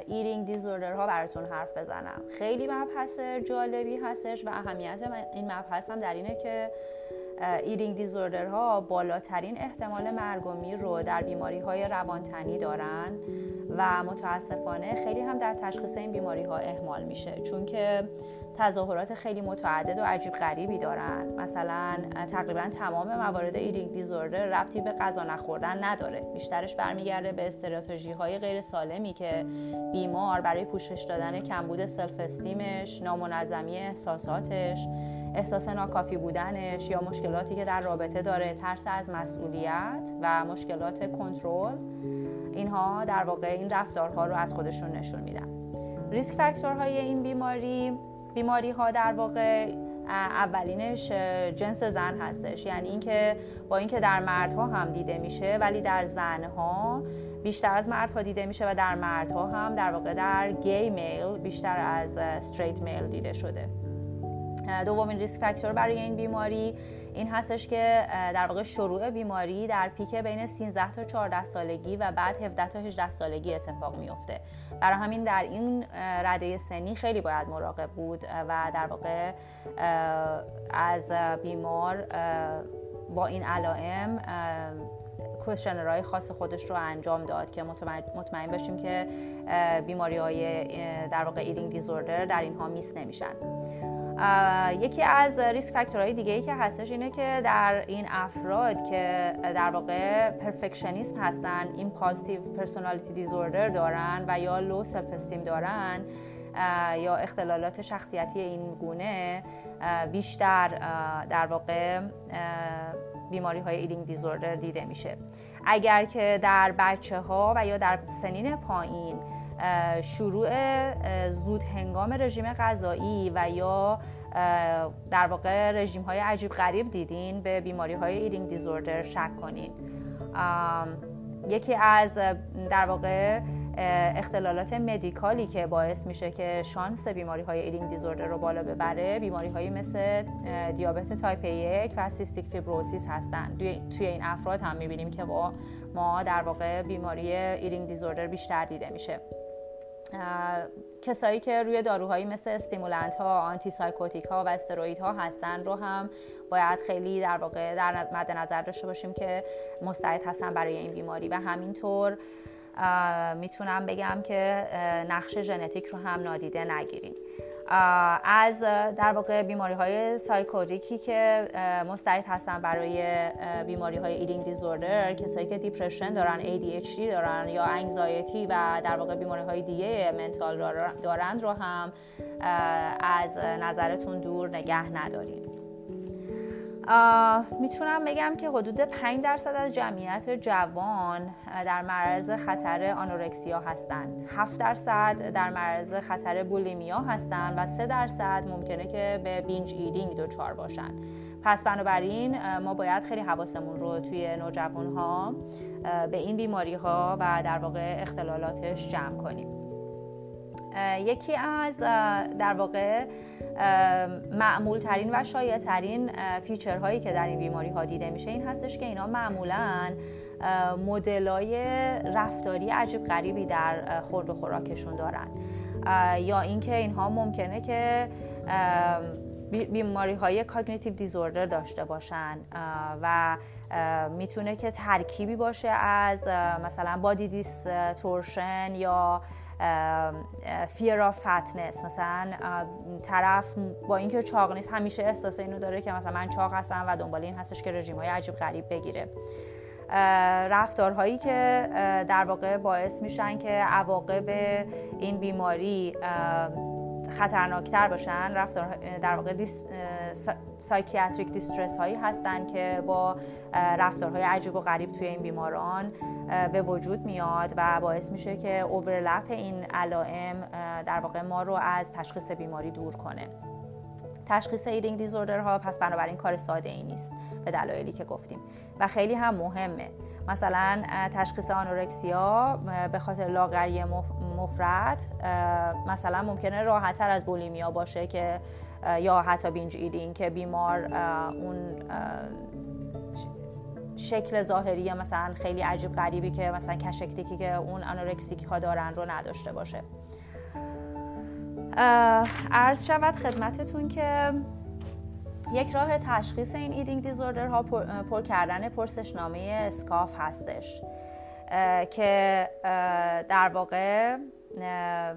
ایرینگ دیزوردر ها براتون حرف بزنم. خیلی مبحث جالبی هستش و اهمیت این مبحث هم در اینه که eating disorder ها بالاترین احتمال مرگ و میر رو در بیماری های روان‌تنی دارن و متاسفانه خیلی هم در تشخیص این بیماری ها اهمال میشه. چون که تظاهرات خیلی متعدد و عجیب غریبی دارن. مثلا تقریبا تمام موارد eating disorder ربطی به غذا نخوردن نداره. بیشترش برمیگرده به استراتژی های غیر سالمی که بیمار برای پوشش دادن کمبود self-esteem ش نامنظمی احساساتش احساس ناکافی بودنش یا مشکلاتی که در رابطه داره ترس از مسئولیت و مشکلات کنترل اینها در واقع این رفتارها رو از خودشون نشون میدن. ریسک فاکتورهای این بیماری بیماری ها در واقع اولینش جنس زن هستش. یعنی اینکه با اینکه در مردها هم دیده میشه ولی در زنها بیشتر از مردها دیده میشه و در مردها هم در واقع در گی میل بیشتر از استریت میل دیده شده. دومین ریسک فاکتور برای این بیماری این هستش که در واقع شروع بیماری در پیک بین 13 تا 14 سالگی و بعد 17 تا 18 سالگی اتفاق میفته. برای همین در این رده سنی خیلی باید مراقب بود و در واقع از بیمار با این علائم کوشنرهای خاص خودش رو انجام داد که مطمئن باشیم که بیماری های در واقع eating disorder در اینها miss نمیشن. یکی از risk factor های دیگه ای که هستش اینه که در این افراد که در واقع perfectionism هستن impulsive personality disorder دارن و یا low self-esteem دارن یا اختلالات شخصیتی این گونه بیشتر در واقع بیماری های eating disorder دیده میشه. اگر که در بچه ها و یا در سنین پایین شروع زود هنگام رژیم غذایی و یا در واقع رژیم های عجیب غریب دیدین به بیماری های eating disorder شک کنین. یکی از در واقع اختلالات medical ی که باعث میشه که شانس بیماری های eating disorder رو بالا ببره بیماری های مثل دیابت تایپ 1 و cystic fibrosis هستن. توی این افراد هم می‌بینیم که با ما در واقع بیماری eating disorder بیشتر دیده میشه. کسایی که روی داروهایی مثل stimulant ها antipsychotic ها و استروئید ها هستن رو هم باید خیلی در واقع در مد نظر داشته باشیم که مستعد هستن برای این بیماری. و همینطور می‌تونم بگم که نقش ژنتیک رو هم نادیده نگیریم. از در واقع بیماری های psychiatric ی که مستعد هستن برای بیماری های eating disorder کسایی که depression دارن ADHD دارن یا anxiety و در واقع بیماری های دیگه mental دارند رو هم از نظرتون دور نگه ندارید. می‌تونم بگم که حدود 5 درصد از جمعیت جوان در معرض خطر anorexia هستند 7 درصد در معرض خطر bulimia هستند و 3 درصد ممکنه که به binge eating دچار باشن. پس بنابراین ما باید خیلی حواسمون رو توی نوجوان ها به این بیماری ها و در واقع اختلالاتش جمع کنیم. یکی از در واقع معمول ترین و شایع ترین فیچر هایی که در این بیماری ها دیده میشه این هستش که اینا معمولا مدل های رفتاری عجیب غریبی در خورد و خوراکشون دارن. یا اینکه اینها ممکنه که بیماری های cognitive disorder داشته باشن. و می‌تونه که ترکیبی باشه از مثلا body distortion یا fear of fatness مثلا طرف با اینکه چاق نیست همیشه احساس اینو داره که مثلا من چاق هستم و دنبال این هستش که رژیم های عجیب غریب بگیره. رفتارهایی که در واقع باعث میشن که عواقب این بیماری خطرناکتر باشن رفتار در واقع dis، psychiatric distress هایی هستن که با رفتارهای عجیب و غریب توی این بیماران به وجود میاد و باعث میشه که overlap این علائم در واقع ما رو از تشخیص بیماری دور کنه. تشخیص eating disorder ها پس بنابراین کار ساده ای نیست به دلایلی که گفتیم. و خیلی هم مهمه. مثلا تشخیص anorexia به خاطر لاغری مفرط مثلا ممکنه راحتتر از bulimia باشه که یا حتی binge eating که بیمار اون شکل ظاهری مثلا خیلی عجیب غریبی که مثلا cachectic ی که اون anorexic ها دارن رو نداشته باشه. عرض شود خدمتتون که یک راه تشخیص این eating disorder ها پر, پر کردن پرسشنامه SCOFF هستش که در واقع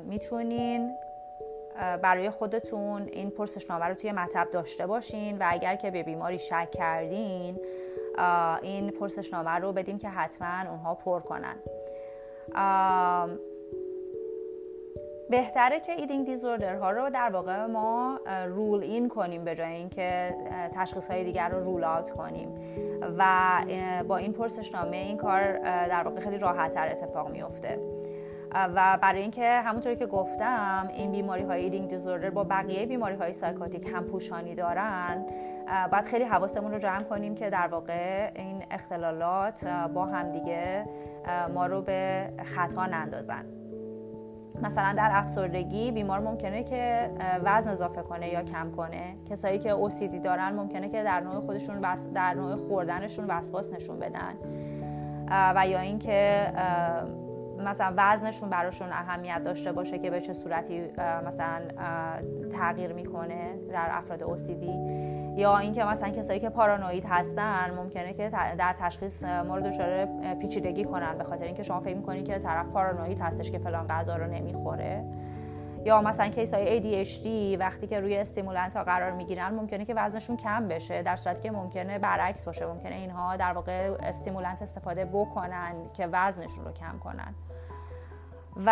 می‌تونین برای خودتون این پرسشنامه رو توی مطب داشته باشین و اگر که به بیماری شک کردین این پرسشنامه رو بدین که حتما اونها پر کنن. بهتره که eating disorder ها رو در واقع ما رول این کنیم به جای اینکه تشخیص های دیگر رو رول آوت کنیم. و با این پرسشنامه این کار در واقع خیلی راحت تر اتفاق میفته و برای اینکه همونطوری که گفتم این بیماری های ایدینگ دیزوردر با بقیه بیماری های سایکاتیک هم پوشانی دارن باید خیلی حواسمون رو جمع کنیم که در واقع این اختلالات با همدیگه ما رو به خطا نندازن. مثلا در افسردگی بیمار ممکنه که وزن اضافه کنه یا کم کنه. کسایی که اوسیدی دارن ممکنه که در نوع خودشون در نوع خوردنشون وسواس نشون بدن. و یا اینکه مثلا وزنشون براشون اهمیت داشته باشه که به چه صورتی مثلا تغییر می‌کنه در افراد اوسیدی یا اینکه مثلا کسایی که پارانوید هستن ممکنه که در تشخیص ما رو پیچیدگی کنن به خاطر اینکه شما فکر می‌کنید که طرف پارانوید هستش که فلان غذا رو نمی‌خوره. یا مثلا case های ADHD وقتی که روی stimulant ها قرار می‌گیرن ممکنه که وزنشون کم بشه در صورتی که ممکنه برعکس باشه. ممکنه اینها در واقع stimulant استفاده بکنن که وزنشون رو کم کنن. و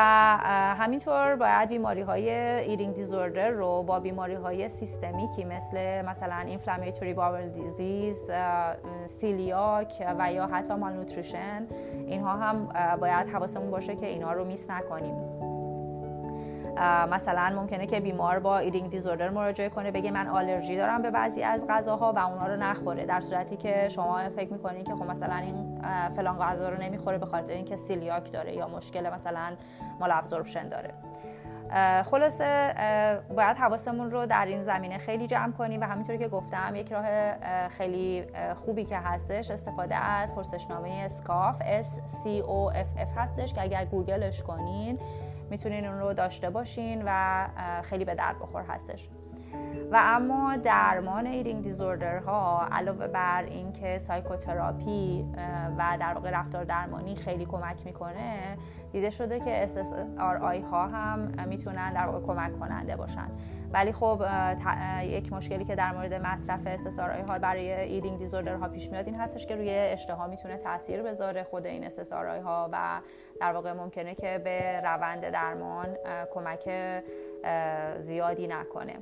همینطور باید بیماری های eating disorder رو با بیماری های systemic ی مثل مثلا inflammatory bowel disease سیلیاک و یا حتی مالنوتریشن اینها هم باید حواسمون باشه که اینها رو میس نکنیم. مثلا ممکنه که بیمار با ایدینگ دیزوردر مراجعه کنه بگه من آلرژی دارم به بعضی از غذاها و اونا رو نخوره. در صورتی که شما فکر می‌کنین که خب مثلا این فلان غذا رو نمی‌خوره به خاطر اینکه سیلیاک داره یا مشکل مثلا مال ابزوربشن داره. خلاصه باید حواسمون رو در این زمینه خیلی جمع کنیم و همینطوری که گفتم یک راه خیلی خوبی که هستش استفاده از پرسشنامه SCOFF S C O F F هستش که اگر گوگلش کنین می‌تونین اون رو داشته باشین و خیلی به درد بخور هستش. و اما درمان eating disorder ها علاوه بر اینکه psychotherapy و در واقع رفتار درمانی خیلی کمک می‌کنه دیده شده که SSRI ها هم می‌تونن در واقع کمک کننده باشن. ولی خب یک مشکلی که در مورد مصرف SSRI ها برای eating disorder ها پیش میاد این هستش که روی اشتها می‌تونه تاثیر بذاره خود این SSRI ها و در واقع ممکنه که به روند درمان کمک زیادی نکنه.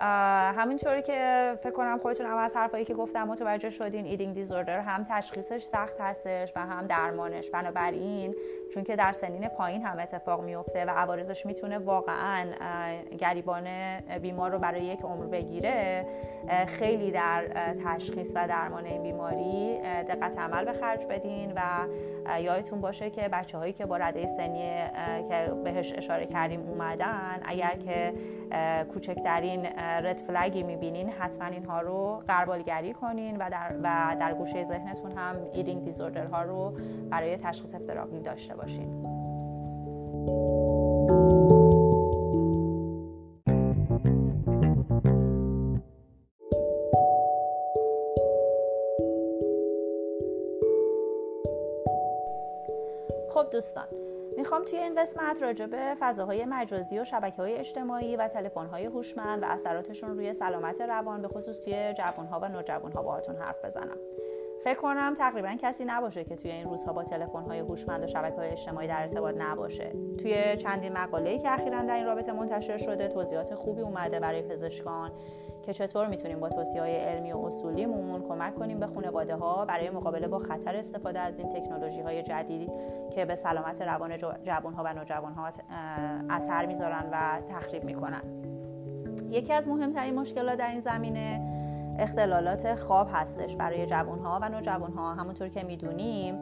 همینطوری که فکر کنم خودتون هم از حرفایی که گفتم متوجه شدین eating disorder هم تشخیصش سخت هستش و هم درمانش. بنابراین چون که در سنین پایین هم اتفاق میفته و عوارضش می‌تونه واقعا گریبان بیمار رو برای یک عمر بگیره خیلی در تشخیص و درمان این بیماری دقت عمل به خرج بدین و یادتون باشه که بچه هایی که با رده سنی که بهش اشاره کردیم اومدن اگر که کوچکترین رد فلگی می‌بینین حتما اینها رو قربالگری کنین و در, و در گوشه ذهنتون هم ایدینگ دیزوردر ها رو برای تشخیص افتراقی داشته باشین. خب دوستان می‌خوام توی این قسمت راجع به فضاهای مجازی و شبکه های اجتماعی و تلفن های هوشمند و اثراتشون روی سلامت روان به خصوص توی جوانها و نوجوانها باهاتون حرف بزنم. فکر کنم تقریبا کسی نباشه که توی این روزها با تلفن های هوشمند و شبکه های اجتماعی در ارتباط نباشه. توی چندین مقاله‌ای که اخیرا در این رابطه منتشر شده توضیحات خوبی اومده برای پزشکان. که چطور می‌تونیم با توصیه های علمی و اصولیمون کمک کنیم به خانواده ها برای مقابله با خطر استفاده از این تکنولوژی های جدید که به سلامت روان جوان ها و نوجوان ها اثر می‌ذارن و تخریب می‌کنن. یکی از مهمترین مشکلات در این زمینه اختلالات خواب هستش برای جوان ها و نوجوان ها همونطور که می‌دونیم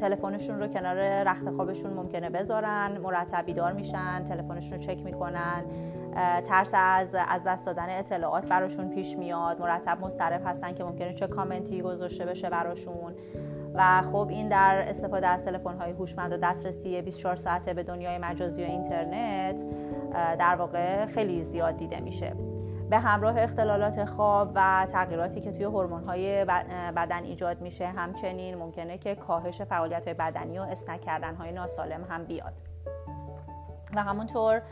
تلفنشون رو کنار رخت خوابشون ممکنه بذارن مرتب بیدار میشن تلفنشون رو چک می‌کنن. ترس از از دست دادن اطلاعات براشون پیش میاد. مرتب مضطرب هستن که ممکنه چه کامنتی گذاشته بشه براشون. و خب این در استفاده از تلفن های هوشمند و دسترسی 24 ساعته به دنیای مجازی و اینترنت در واقع خیلی زیاد دیده میشه. به همراه اختلالات خواب و تغییراتی که توی های بدن ایجاد میشه همچنین ممکنه که کاهش فعالیت های بدنی و اسنک کردن های ناسالم هم بیاد. و همونطور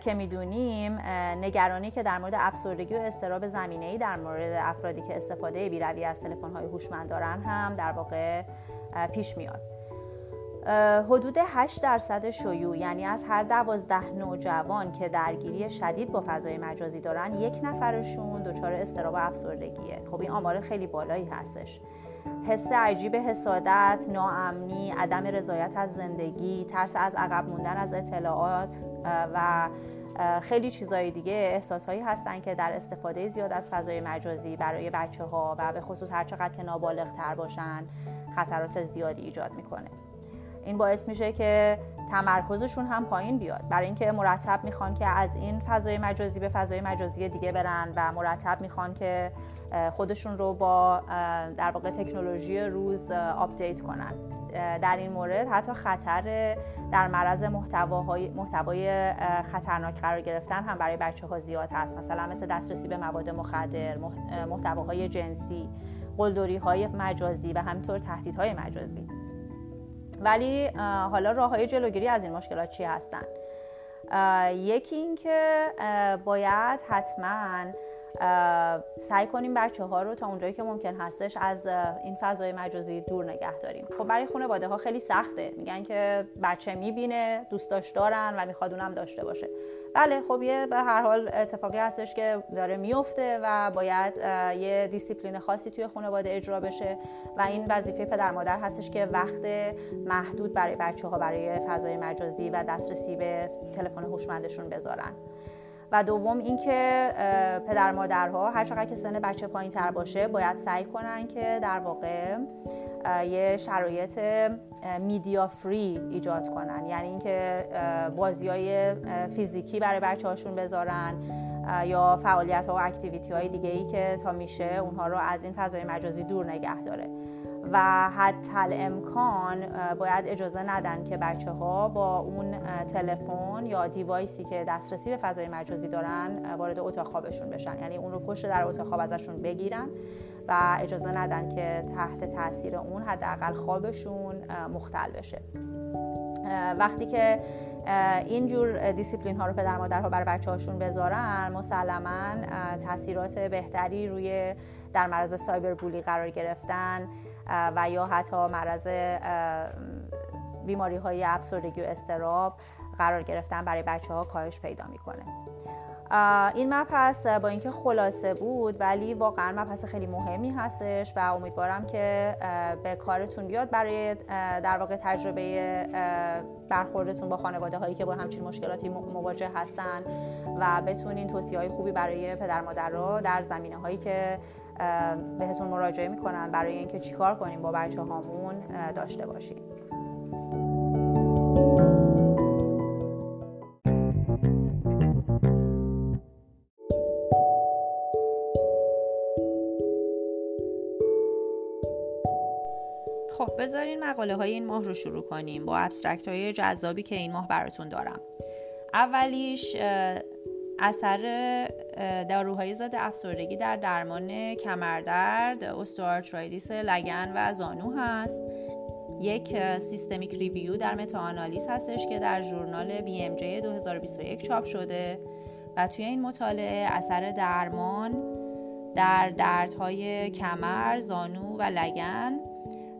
که می‌دونیم نگرانی که در مورد افسردگی و استراب زمینه ای در مورد افرادی که استفاده بیروی از تلفن های هوشمند دارن هم در واقع پیش میاد. حدود 8 درصد شیوع یعنی از هر دوازده نوجوان که درگیری شدید با فضای مجازی دارن یک نفرشون دچار استراب و افسردگیه. خب این آمار خیلی بالایی هستش. حس عجیب حسادت، ناامنی، عدم رضایت از زندگی، ترس از عقب موندن از اطلاعات و خیلی چیزهای دیگه احساسهایی هستن که در استفاده زیاد از فضای مجازی برای بچه ها و به خصوص هر چقدر که نابالغ تر باشن خطرات زیادی ایجاد می‌کنه. این باعث میشه که تمرکزشون هم پایین بیاد. برای اینکه مرتب می‌خوان که از این فضای مجازی به فضای مجازی دیگه برن و مرتب می‌خوان که خودشون رو با در واقع تکنولوژی روز آپدیت کنن. در این مورد حتی خطر در معرض محتوای محتوای خطرناک قرار گرفتن هم برای بچه ها زیاد هست. مثلا مثل دسترسی به مواد مخدر محتواهای جنسی قلدری های مجازی و همینطور تهدیدهای مجازی. ولی حالا راه های جلوگیری از این مشکلات چی هستن؟ یکی اینکه باید حتما سعی کنیم بچه ها رو تا اونجایی که ممکن هستش از این فضای مجازی دور نگه داریم. خب برای خانواده ها خیلی سخته. میگن که بچه می‌بینه دوستاش دارن و می‌خواد اونم داشته باشه. بله خب یه به هر حال اتفاقی هستش که داره میفته و باید یه دیسیپلین خاصی توی خانواده اجرا بشه و این وظیفه پدر مادر هستش که وقت محدود برای بچه ها برای فضای مجازی و دسترسی به تلفن هوشمندشون بذارن. و دوم اینکه پدر مادرها هر چقدر که سن بچه پایین تر باشه باید سعی کنن که در واقع یه شرایط میدیا فری ایجاد کنن. یعنی اینکه بازی های فیزیکی برای بچه هاشون بذارن یا فعالیت ها و اکتیویتی های دیگه ای که تا میشه اونها رو از این فضای مجازی دور نگه داره. و حتی امکان باید اجازه ندن که بچه ها با اون تلفن یا دیوایسی که دسترسی به فضای مجازی دارن وارد اتاق خوابشون بشن. یعنی اون رو پشت در اتاق خواب ازشون بگیرن. و اجازه ندن که تحت تاثیر اون حداقل خوابشون مختل بشه. وقتی که اینجور دیسیپلین ها رو پدر مادرها برای بچه هاشون بذارن مسلما تاثیرات بهتری روی در معرض سایبر بولی قرار گرفتن و یا حتی معرض بیماری های افسردگی و استراب قرار گرفتن برای بچه ها کاهش پیدا می‌کنه. این مبحث با اینکه خلاصه بود ولی واقعا مبحث خیلی مهمی هستش و امیدوارم که به کارتون بیاد. برای در واقع تجربه برخوردتون با خانواده هایی که با همچین مشکلاتی مواجه هستن و بتونین توصیه های خوبی برای پدر مادر رو در زمینه هایی که بهتون مراجعه می‌کنن برای اینکه چیکار کنیم با بچه هامون داشته باشیم بذارین مقاله های این ماه رو شروع کنیم با abstract های جذابی که این ماه براتون دارم. اولیش اثر داروهای ضد افسردگی در درمان کمردرد، osteoarthritis لگن و زانو هست. یک systematic review در meta-analysis هستش که در ژورنال BMJ 2021 چاپ شده و توی این مطالعه اثر درمان در دردهای کمر، زانو و لگن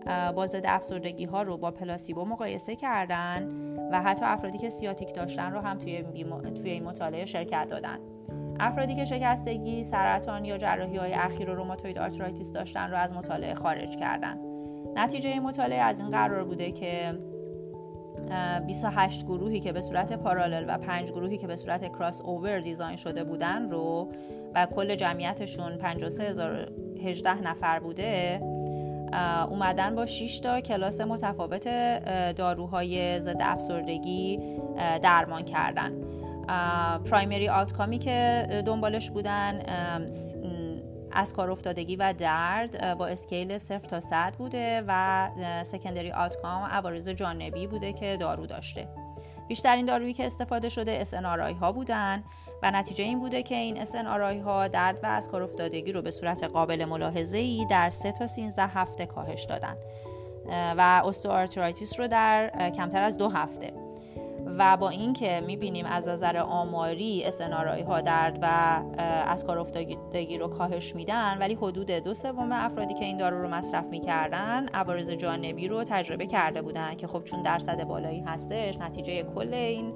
با ضد افسردگی ها رو با placebo مقایسه کردن و حتی افرادی که سیاتیک داشتن رو هم توی, توی این مطالعه شرکت دادن. افرادی که شکستگی، سرطان یا جراحی های اخیر و rheumatoid arthritis داشتن رو از مطالعه خارج کردن. نتیجه مطالعه از این قرار بوده که 28 گروهی که به صورت parallel و 5 گروهی که به صورت crossover design شده بودن رو و کل جمعیتشون 53018 نفر بوده اومدن با 6 تا کلاس متفاوت داروهای ضد افسردگی درمان کردن. پرایمری آتکامی که دنبالش بودن از کار افتادگی و درد با اسکیل 0 تا 100 بوده و سکندری آتکام عوارض جانبی بوده که دارو داشته. بیشترین دارویی که استفاده شده SNRI ها بودن و نتیجه این بوده که این SNRI ها درد و از کار افتادگی رو به صورت قابل ملاحظه ای در 3 تا 13 هفته کاهش دادن. و osteoarthritis رو در کمتر از دو هفته. و با اینکه می‌بینیم از نظر آماری SNRI ها درد و از کار افتادگی رو کاهش میدن ولی حدود دو سوم افرادی که این دارو رو مصرف می‌کردن عوارض جانبی رو تجربه کرده بودن که خب چون درصد بالایی هستش نتیجه کل این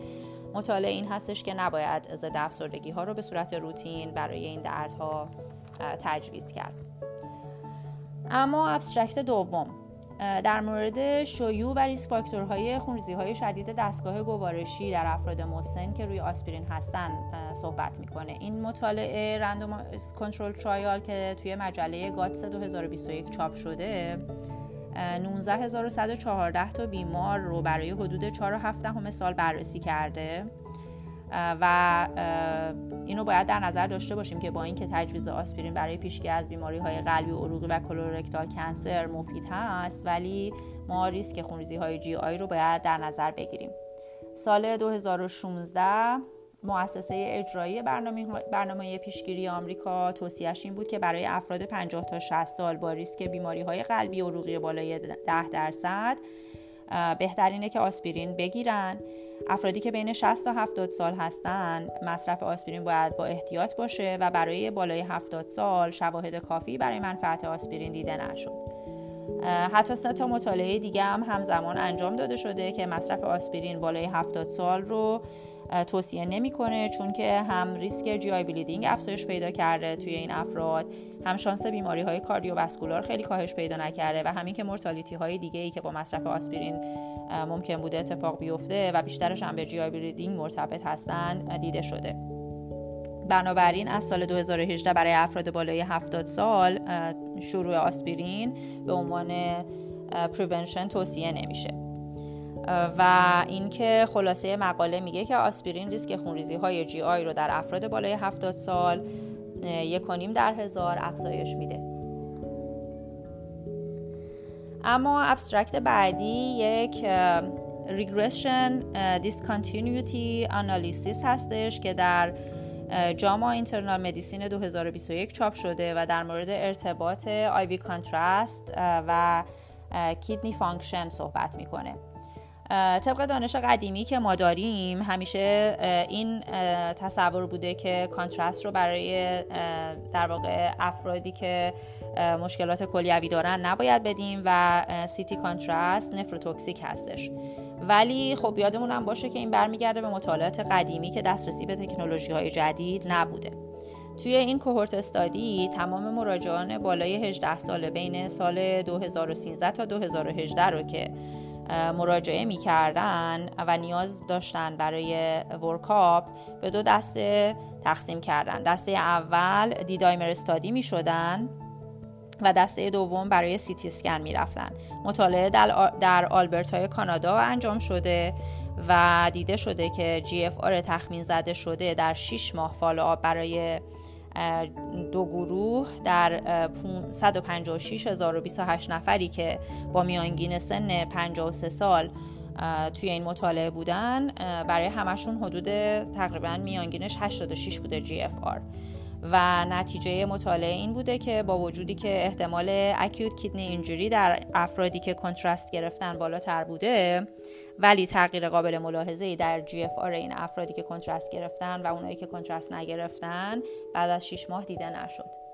مطالعه این هستش که نباید ضد افسردگی ها رو به صورت روتین برای این دردها تجویز کرد. اما abstract دوم. در مورد شیوع و risk factor های خونریزی های شدید دستگاه گوارشی در افراد مسن که روی آسپرین هستن صحبت می‌کنه. این مطالعه random control trial که توی مجله Gut 2021 چاپ شده 19114 تا بیمار رو برای حدود 4 و سال بررسی کرده. و اینو باید در نظر داشته باشیم که با اینکه تجویز آسپرین برای پیشگیری از بیماری های قلبی عروقی و colorectal cancer مفید هست ولی ما ریسک خونریزی های GI رو باید در نظر بگیریم. سال 2016 مؤسسه اجرایی برنامه, برنامه پیشگیری آمریکا توصیهش این بود که برای افراد 50 تا 60 سال با ریسک بیماری های قلبی عروقی بالای 10 درصد بهترینه که آسپرین بگیرن. افرادی که بین 60 تا 70 سال هستن مصرف آسپرین باید با احتیاط باشه و برای بالای 70 سال شواهد کافی برای منفعت آسپرین دیده نشد. حتی سه تا مطالعه دیگه هم همزمان انجام داده شده که مصرف آسپرین بالای 70 سال رو توصیه نمی‌کنه چون که هم ریسک GI bleeding افزایش پیدا کرده توی این افراد هم شانس بیماری های cardiovascular خیلی کاهش پیدا نکرده و همین که mortality های دیگه ای که با مصرف آسپرین ممکن بوده اتفاق بیفته و بیشترش هم به GI bleeding مرتبط هستن دیده شده. بنابراین از سال 2018 برای افراد بالای 70 سال شروع آسپرین به عنوان prevention توصیه نمیشه. و اینکه خلاصه مقاله میگه که آسپرین ریسک خونریزی های GI رو در افراد بالای 70 سال یک در هزار افزایش میده. اما abstract بعدی یک regression discontinuity analysis هستش که در JAMA Internal Medicine 2021 چاپ شده و در مورد ارتباط IV contrast و kidney function صحبت می‌کنه. طبق دانش قدیمی که ما داریم همیشه این تصور بوده که contrast رو برای در واقع افرادی که مشکلات کلیوی دارن نباید بدیم و سیتی کانترست نفروتوکسیک هستش. ولی خب یادمون هم باشه که این برمیگرده به مطالعات قدیمی که دسترسی به تکنولوژی های جدید نبوده. توی این کوهورت استادی تمام مراجعان بالای 18 ساله بین سال 2013 تا 2018 رو که مراجعه می‌کردن و نیاز داشتن برای ورکاپ به دو دسته تقسیم کردن. دسته اول D-dimer study می شدن و دسته دوم برای سی‌تی اسکن می رفتن مطالعه در, آلبرتای کانادا انجام شده و دیده شده که GFR تخمین زده شده در 6 ماه follow برای دو گروه در 156028 نفری که با میانگین سن 53 سال توی این مطالعه بودن برای همشون حدود تقریبا میانگینش 86 بوده GFR و نتیجه مطالعه این بوده که با وجودی که احتمال acute kidney injury در افرادی که contrast گرفتن بالاتر بوده ولی تغییر قابل ملاحظه در GFR این افرادی که contrast گرفتن و اونایی که contrast نگرفتن بعد از 6 ماه دیده نشد.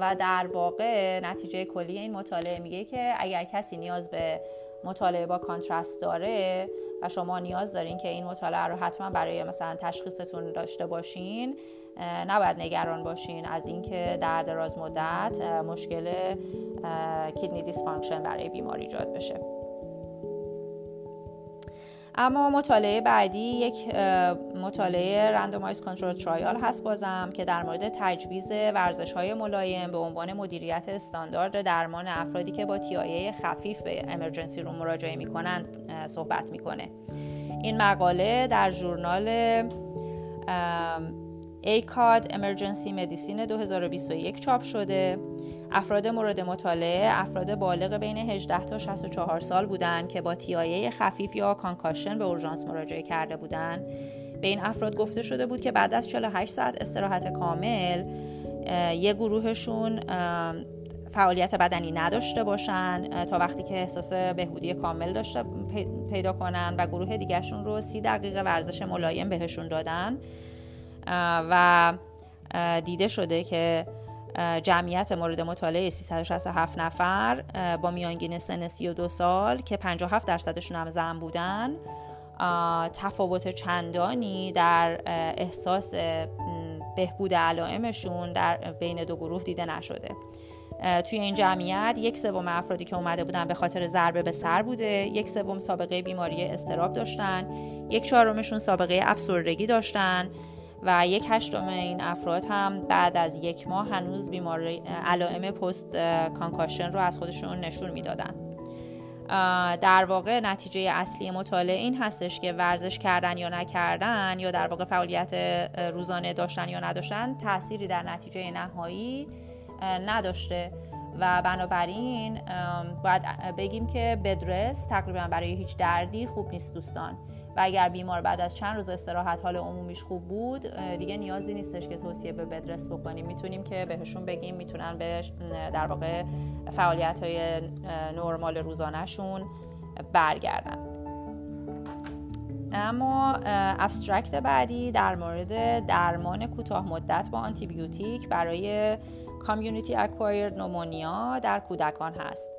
و در واقع نتیجه کلی این مطالعه میگه که اگر کسی نیاز به مطالعه با contrast داره و شما نیاز دارین که این مطالعه رو حتما برای مثلا تشخیصتون داشته باشین نباید نگران باشین از اینکه در دراز مدت مشکل kidney dysfunction برای بیماری ایجاد بشه. اما مطالعه بعدی یک مطالعه randomized control trial هست بازم که در مورد تجویز ورزش های ملایم به عنوان مدیریت استاندارد درمان افرادی که با TBI خفیف به emergency room مراجعه می صحبت می‌کنه. این مقاله در ژورنال Academic Emergency Medicine 2021 چاپ شده. افراد مورد مطالعه افراد بالغ بین 18 تا 64 سال بودند که با TBI خفیف یا concussion به اورژانس مراجعه کرده بودند. به این افراد گفته شده بود که بعد از 48 ساعت استراحت کامل یه گروهشون فعالیت بدنی نداشته باشن تا وقتی که احساس بهبودی کامل داشته پیدا کنن و گروه دیگرشون رو سی دقیقه ورزش ملایم بهشون دادن. و دیده شده که جمعیت مورد مطالعه 367 نفر با میانگین سن 32 سال که 57 درصدشون هم زن بودن. تفاوت چندانی در احساس بهبود علائمشون در بین دو گروه دیده نشده. توی این جمعیت یک سوم افرادی که اومده بودن به خاطر ضربه به سر بوده یک سوم سابقه بیماری استراب داشتن یک چهارمشون سابقه افسردگی داشتن. و یک هشتم این افراد هم بعد از یک ماه هنوز بیماری علائم پست کانکاشن رو از خودشون نشون می‌دادن. در واقع نتیجه اصلی مطالعه این هستش که ورزش کردن یا نکردن یا در واقع فعالیت روزانه داشتن یا نداشتن تأثیری در نتیجه نهایی نداشته. و بنابراین باید بگیم که بدرس تقریبا برای هیچ دردی خوب نیست دوستان. و اگر بیمار بعد از چند روز استراحت حال عمومیش خوب بود دیگه نیازی نیستش که توصیه به بدرس بکنیم. می‌تونیم که بهشون بگیم می‌تونن به در واقع فعالیت های نرمال روزانهشون برگردن. اما abstract بعدی در مورد درمان کوتاه مدت با آنتی‌بیوتیک برای community acquired pneumonia در کودکان هست.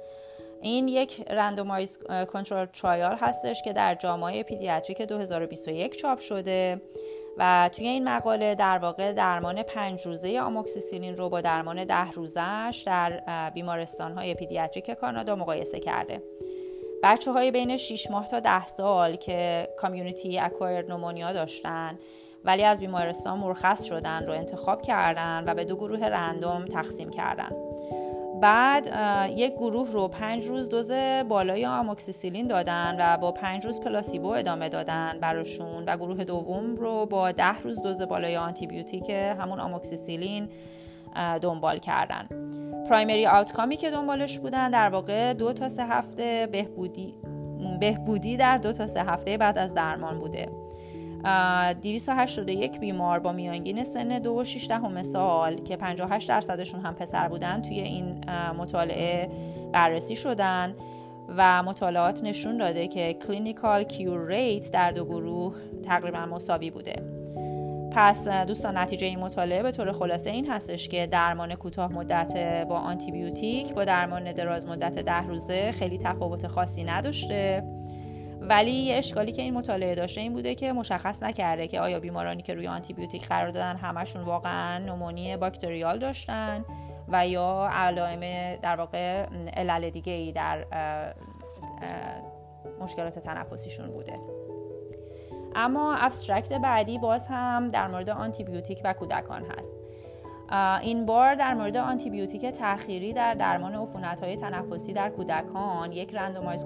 این یک randomized control trial هستش که در JAMA Pediatrics 2021 چاپ شده و توی این مقاله در واقع درمان پنج روزه آموکسیسیلین رو با درمان ده روزش در بیمارستان های pediatric کانادا مقایسه کرده. بچه های بین 6 ماه تا 10 سال که community acquired pneumonia داشتن ولی از بیمارستان مرخص شدن رو انتخاب کردن و به دو گروه random تقسیم کردن. بعد یک گروه رو پنج روز دوز بالای آموکسیسیلین دادن و با پنج روز placebo ادامه دادن براشون و گروه دوم رو با ده روز دوز بالای آنتی‌بیوتیک همون آموکسیسیلین دنبال کردن. primary outcome ی که دنبالش بودن در واقع دو تا سه هفته بهبودی بهبودی در دو تا سه هفته بعد از درمان بوده. 281 بیمار با میانگین سن 2 و 6 دهم سال که 58 درصدشون هم پسر بودن توی این مطالعه بررسی شدن و مطالعات نشون داده که clinical cure rate در دو گروه تقریبا مساوی بوده. پس دوستان نتیجه این مطالعه به طور خلاصه این هستش که درمان کوتاه مدت با آنتیبیوتیک با درمان دراز مدت ده روزه خیلی تفاوت خاصی نداشته. ولی یه اشکالی که این مطالعه داشته این بوده که مشخص نکرده که آیا بیمارانی که روی آنتیبیوتیک قرار دادن همشون واقعا نمونی باکتریال داشتن و یا علائم در واقع علل دیگه ای در مشکلات تنفسیشون بوده. اما abstract بعدی باز هم در مورد آنتیبیوتیک و کودکان هست. این بار در مورد آنتیبیوتیک تأخیری در درمان عفونت‌های تنفسی در کودکان یک randomized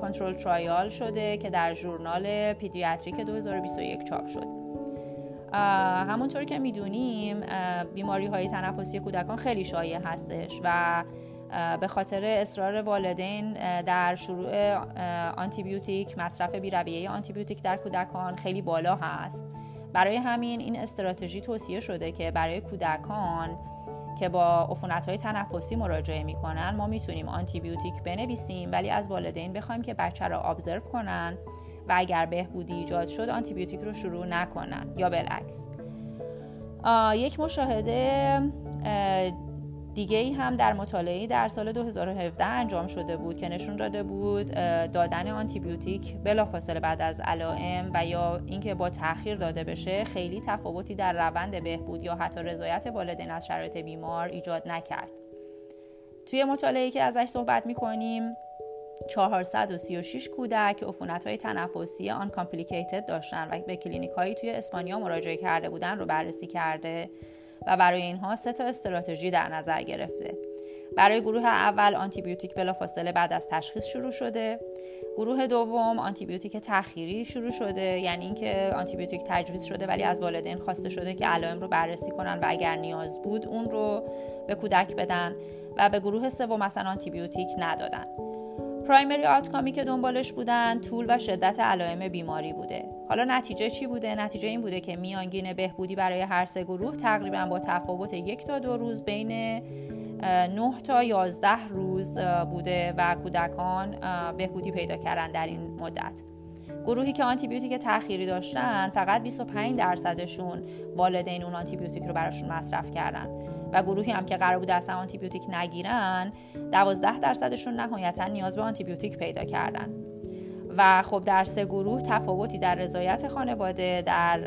control trial شده که در ژورنال Pediatric 2021 چاپ شد. همونطور که می‌دونیم بیماری های تنفسی کودکان خیلی شایع هستش و به خاطر اصرار والدین در شروع آنتیبیوتیک مصرف بیرویه آنتیبیوتیک در کودکان خیلی بالا هست. برای همین این استراتژی توصیه شده که برای کودکان که با عفونت های تنفسی مراجعه می‌کنن ما می‌تونیم آنتیبیوتیک بنویسیم ولی از والدین بخوایم که بچه رو ابزرو کنن و اگر بهبودی ایجاد شد آنتیبیوتیک رو شروع نکنن. یا بالعکس. یک مشاهده دیگه ای هم در مطالعه در سال 2017 انجام شده بود که نشون داده بود دادن آنتیبیوتیک بلافاصله بعد از علائم و یا اینکه با تاخیر داده بشه خیلی تفاوتی در روند بهبود یا حتی رضایت والدین از شرایط بیمار ایجاد نکرد. توی مطالعه که ازش صحبت می‌کنیم 436 کودک عفونت های تنفسی uncomplicated داشتن و به کلینیک هایی توی اسپانیا مراجعه کرده بودن رو بررسی کرده. و برای اینها سه تا استراتژی در نظر گرفته. برای گروه اول آنتیبیوتیک بلافاصله بعد از تشخیص شروع شده. گروه دوم آنتیبیوتیک تأخیری شروع شده یعنی اینکه آنتیبیوتیک تجویز شده ولی از والدین خواسته شده که علائم رو بررسی کنن و اگر نیاز بود اون رو به کودک بدن و به گروه سوم مثلا آنتیبیوتیک ندادن. primary outcome ی که دنبالش بودن طول و شدت علائم بیماری بوده. حالا نتیجه چی بوده؟ نتیجه این بوده که میانگین بهبودی برای هر سه گروه تقریبا با تفاوت یک تا دو روز بین 9 تا 11 روز بوده و کودکان بهبودی پیدا کردن در این مدت. گروهی که آنتیبیوتیک تأخیری داشتن فقط 25 درصدشون والدین اون آنتیبیوتیک رو براشون مصرف کردن. و گروهی هم که قرار بود اصلا آنتیبیوتیک نگیرن 12 درصدشون نهایتا نیاز به آنتیبیوتیک پیدا کردن. و خب در سه گروه تفاوتی در رضایت خانواده در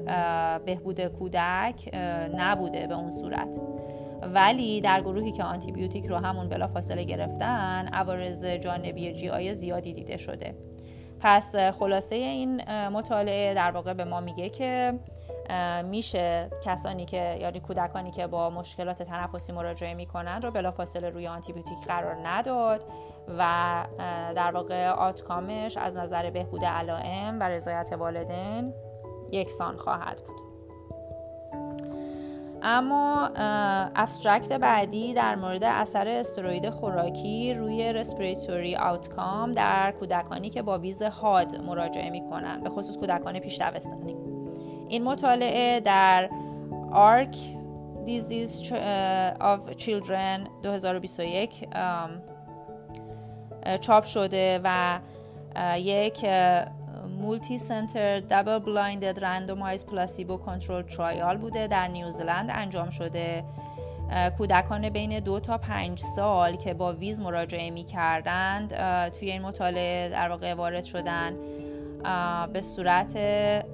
بهبود کودک نبوده به اون صورت. ولی در گروهی که آنتیبیوتیک رو همون بلا فاصله گرفتن عوارض جانبی جی آی زیادی دیده شده. پس خلاصه این مطالعه در واقع به ما میگه که میشه کسانی که یعنی کودکانی که با مشکلات تنفسی مراجعه می‌کنن رو بلافاصله روی آنتیبیوتیک قرار نداد و در واقع آتکامش از نظر بهبود علائم و رضایت والدین یکسان خواهد بود. اما abstract بعدی در مورد اثر استروید خوراکی روی respiratory outcome در کودکانی که با wheeze حاد مراجعه می‌کنن به خصوص کودکان پیش دبستانی این مطالعه در Arch Diseases of Children 2021 چاپ شده و یک multicenter double blinded randomized placebo control trial بوده در نیوزلند انجام شده. کودکان بین دو تا پنج سال که با ویز مراجعه می کردند توی این مطالعه در واقع وارد شدن. به صورت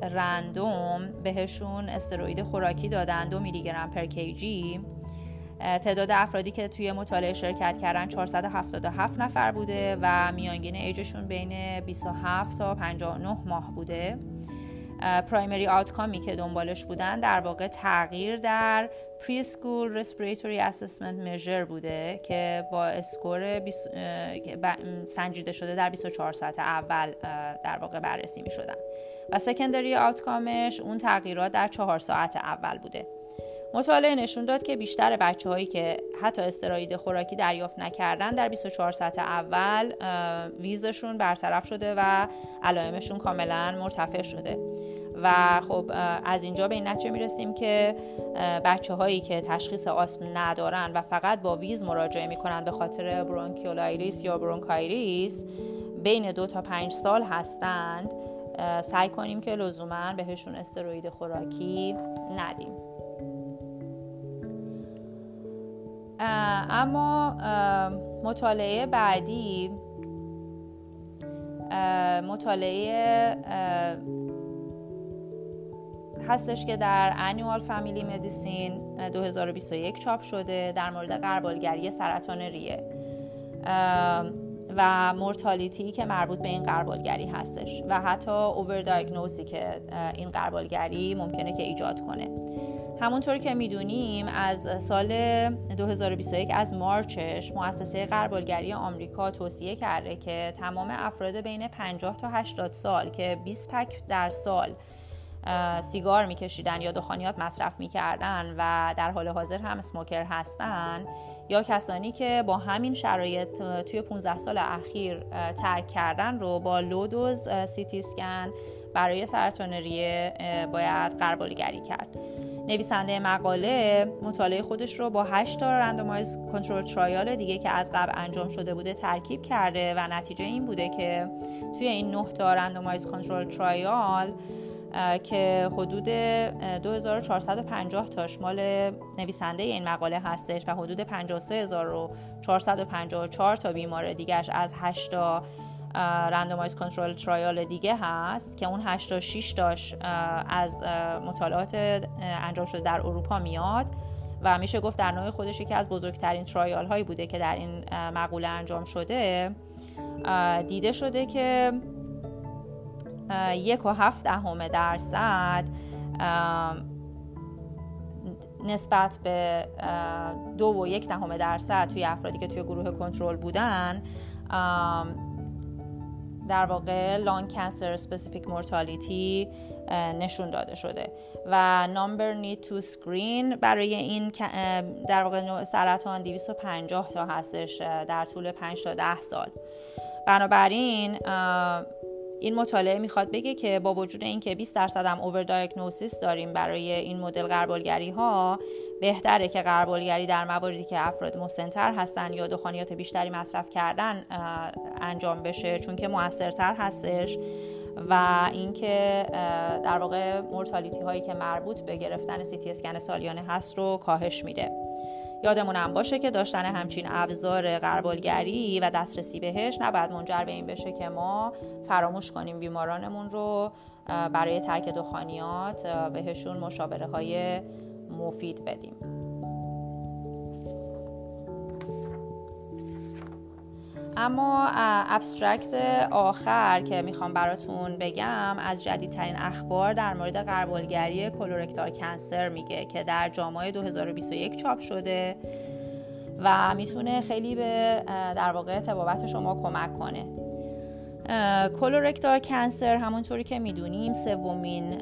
رندوم بهشون استروید خوراکی دادن دو میلی گرم پر کیجی. تعداد افرادی که توی مطالعه شرکت کردن 477 نفر بوده و میانگین ایجشون بین 27 تا 59 ماه بوده. پرایمری آوتکامی که دنبالش بودن در واقع تغییر در preschool respiratory assessment measure بوده که با score سنجیده شده در 24 ساعت اول در واقع بررسی می شدن و secondary outcome ش اون تغییرات در 4 ساعت اول بوده. مطالعه نشون داد که بیشتر بچه هایی که حتی استروید خوراکی دریافت نکردن در 24 ساعت اول wheeze شون برطرف شده و علائمشون کاملا مرتفع شده. و خب از اینجا به این نتیجه می‌رسیم که بچه هایی که تشخیص آسم ندارن و فقط با ویز مراجعه می‌کنن به خاطر برونکیولایریس یا برونکایریس بین دو تا پنج سال هستند سعی کنیم که لزوما بهشون استروید خوراکی ندیم. اما مطالعه بعدی مطالعه هستش که در انیوال فامیلی مدیسین 2021 چاپ شده در مورد قربالگری سرطان ریه. و مورتالیتی که مربوط به این قربالگری هستش و حتی اوور که این قربالگری ممکنه که ایجاد کنه. همونطور که می‌دونیم از سال 2021 از مارچش مؤسسه قربالگری آمریکا توصیه کرده که تمام افراد بین 50 تا 80 سال که 20 پک در سال سیگار میکشیدن یا دخانیات مصرف می‌کردن و در حال حاضر هم smoker هستن یا کسانی که با همین شرایط توی 15 سال اخیر ترک کردن رو با low-dose CT scan برای سرطان ریه باید غربالگری کرد. نویسنده مقاله مطالعه خودش رو با 8 تا randomized control trial دیگه که از قبل انجام شده بوده ترکیب کرده و نتیجه این بوده که توی این 9 تا randomized control trial که حدود 2450 تاش مال نویسنده این مقاله هستش و حدود 53454 تا بیمار دیگرش از 8 تا randomized control trial دیگه هست که اون 86 تاش از مطالعات انجام شده در اروپا میاد و میشه گفت در نوع خودش یکی از بزرگترین trial هایی بوده که در این مقوله انجام شده. دیده شده که یک و هفت دهم درصد نسبت به دو و یک دهم درصد توی افرادی که توی گروه کنترل بودن در واقع lung cancer specific mortality نشون داده شده. و number need to screen برای این در واقع نوع سرطان 250 تا هستش در طول 5 تا 10 سال. بنابراین این مطالعه می‌خواد بگه که با وجود اینکه 20 درصد هم اوور داریم برای این مدل قربالگری ها بهتره که قربالگری در مواردی که افراد مسنتر هستن یا دخانیات بیشتری مصرف کردن انجام بشه چون که موثرتر هستش و اینکه در واقع مورتالیتی هایی که مربوط به گرفتن سی تی اسکن سالیانه هست رو کاهش میده. یادمون هم باشه که داشتن همچین ابزار غربالگری و دسترسی بهش نباید منجر به این بشه که ما فراموش کنیم بیمارانمون رو برای ترک دخانیات بهشون مشاوره های مفید بدیم. اما abstract آخر که می‌خوام براتون بگم از جدیدترین اخبار در مورد غربالگری colorectal cancer میگه که در JAMA 2021 چاپ شده و می‌تونه خیلی به در واقع تبابت شما کمک کنه. کلورکتار کنسر همونطوری که می‌دونیم سومین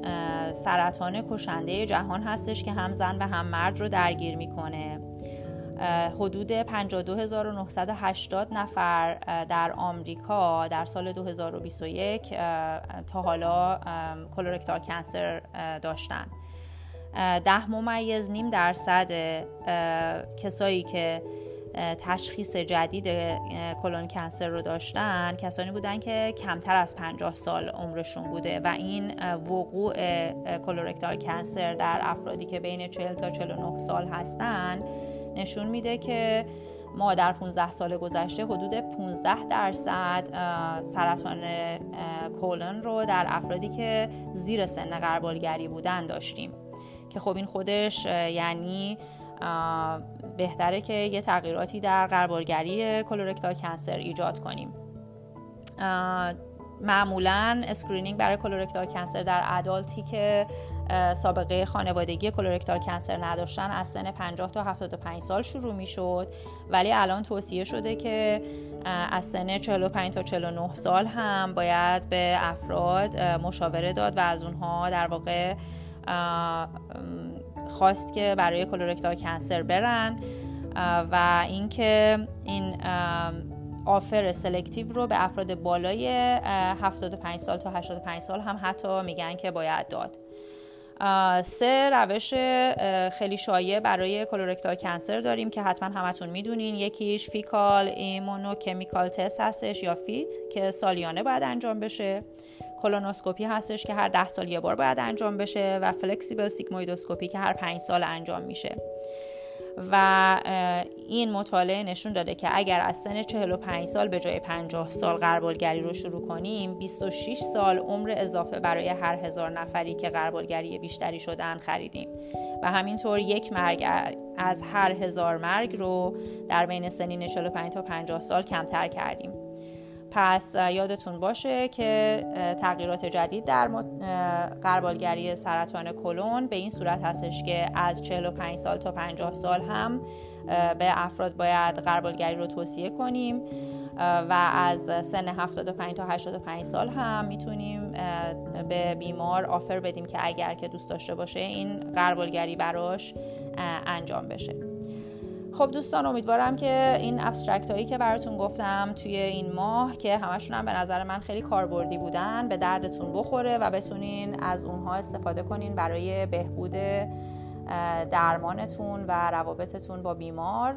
سرطان کشنده جهان هستش که هم زن و هم مرد رو درگیر می‌کنه. حدود 52980 نفر در آمریکا در سال 2021 تا حالا کلورکتال کنسر داشتن. ده ممیز نیم درصد کسایی که تشخیص جدید کلون کنسر رو داشتن کسانی بودن که کمتر از 50 سال عمرشون بوده و این وقوع کلورکتال کنسر در افرادی که بین 40 تا 49 سال هستن نشون میده که ما در 15 سال گذشته حدود 15 درصد سرطان کولن رو در افرادی که زیر سن قربالگری بودن داشتیم. که خب این خودش یعنی بهتره که یه تغییراتی در غربالگری colorectal cancer ایجاد کنیم. معمولا screening برای colorectal cancer در adult ی که سابقه خانوادگی colorectal cancer نداشتن از سن 50 تا 75 سال شروع می شد ولی الان توصیه شده که از سن 45 تا 49 سال هم باید به افراد مشاوره داد و از اونها در واقع خواست که برای colorectal cancer برن. و اینکه این offer selective رو به افراد بالای 75 سال تا 85 سال هم حتی میگن که باید داد. سه روش خیلی شایع برای colorectal cancer داریم که حتما همتون می‌دونین. یکیش fecal immunochemical test هستش یا FIT که سالیانه باید انجام بشه. کلونوسکوپی هستش که هر ده سال یه بار باید انجام بشه و flexible sigmoidoscopy که هر پنج سال انجام میشه. و این مطالعه نشون داده که اگر از سن 45 سال به جای 50 سال غربالگری رو شروع کنیم 26 سال عمر اضافه برای هر هزار نفری که غربالگری بیشتری شدن خریدیم. و همینطور یک مرگ از هر هزار مرگ رو در بین سنین 45 تا 50 سال کمتر کردیم. پس یادتون باشه که تغییرات جدید در قربالگری سرطان کلون به این صورت هستش که از 45 سال تا 50 سال هم به افراد باید قربالگری رو توصیه کنیم و از سن 75 تا 85 سال هم می‌تونیم به بیمار آفر بدیم که اگر که دوست داشته باشه این قربالگری براش انجام بشه. خب دوستان امیدوارم که این ابسترکت هایی که براتون گفتم توی این ماه که همشون هم به نظر من خیلی کاربردی بودن به دردتون بخوره و بتونین از اونها استفاده کنین برای بهبود درمانتون و روابطتون با بیمار.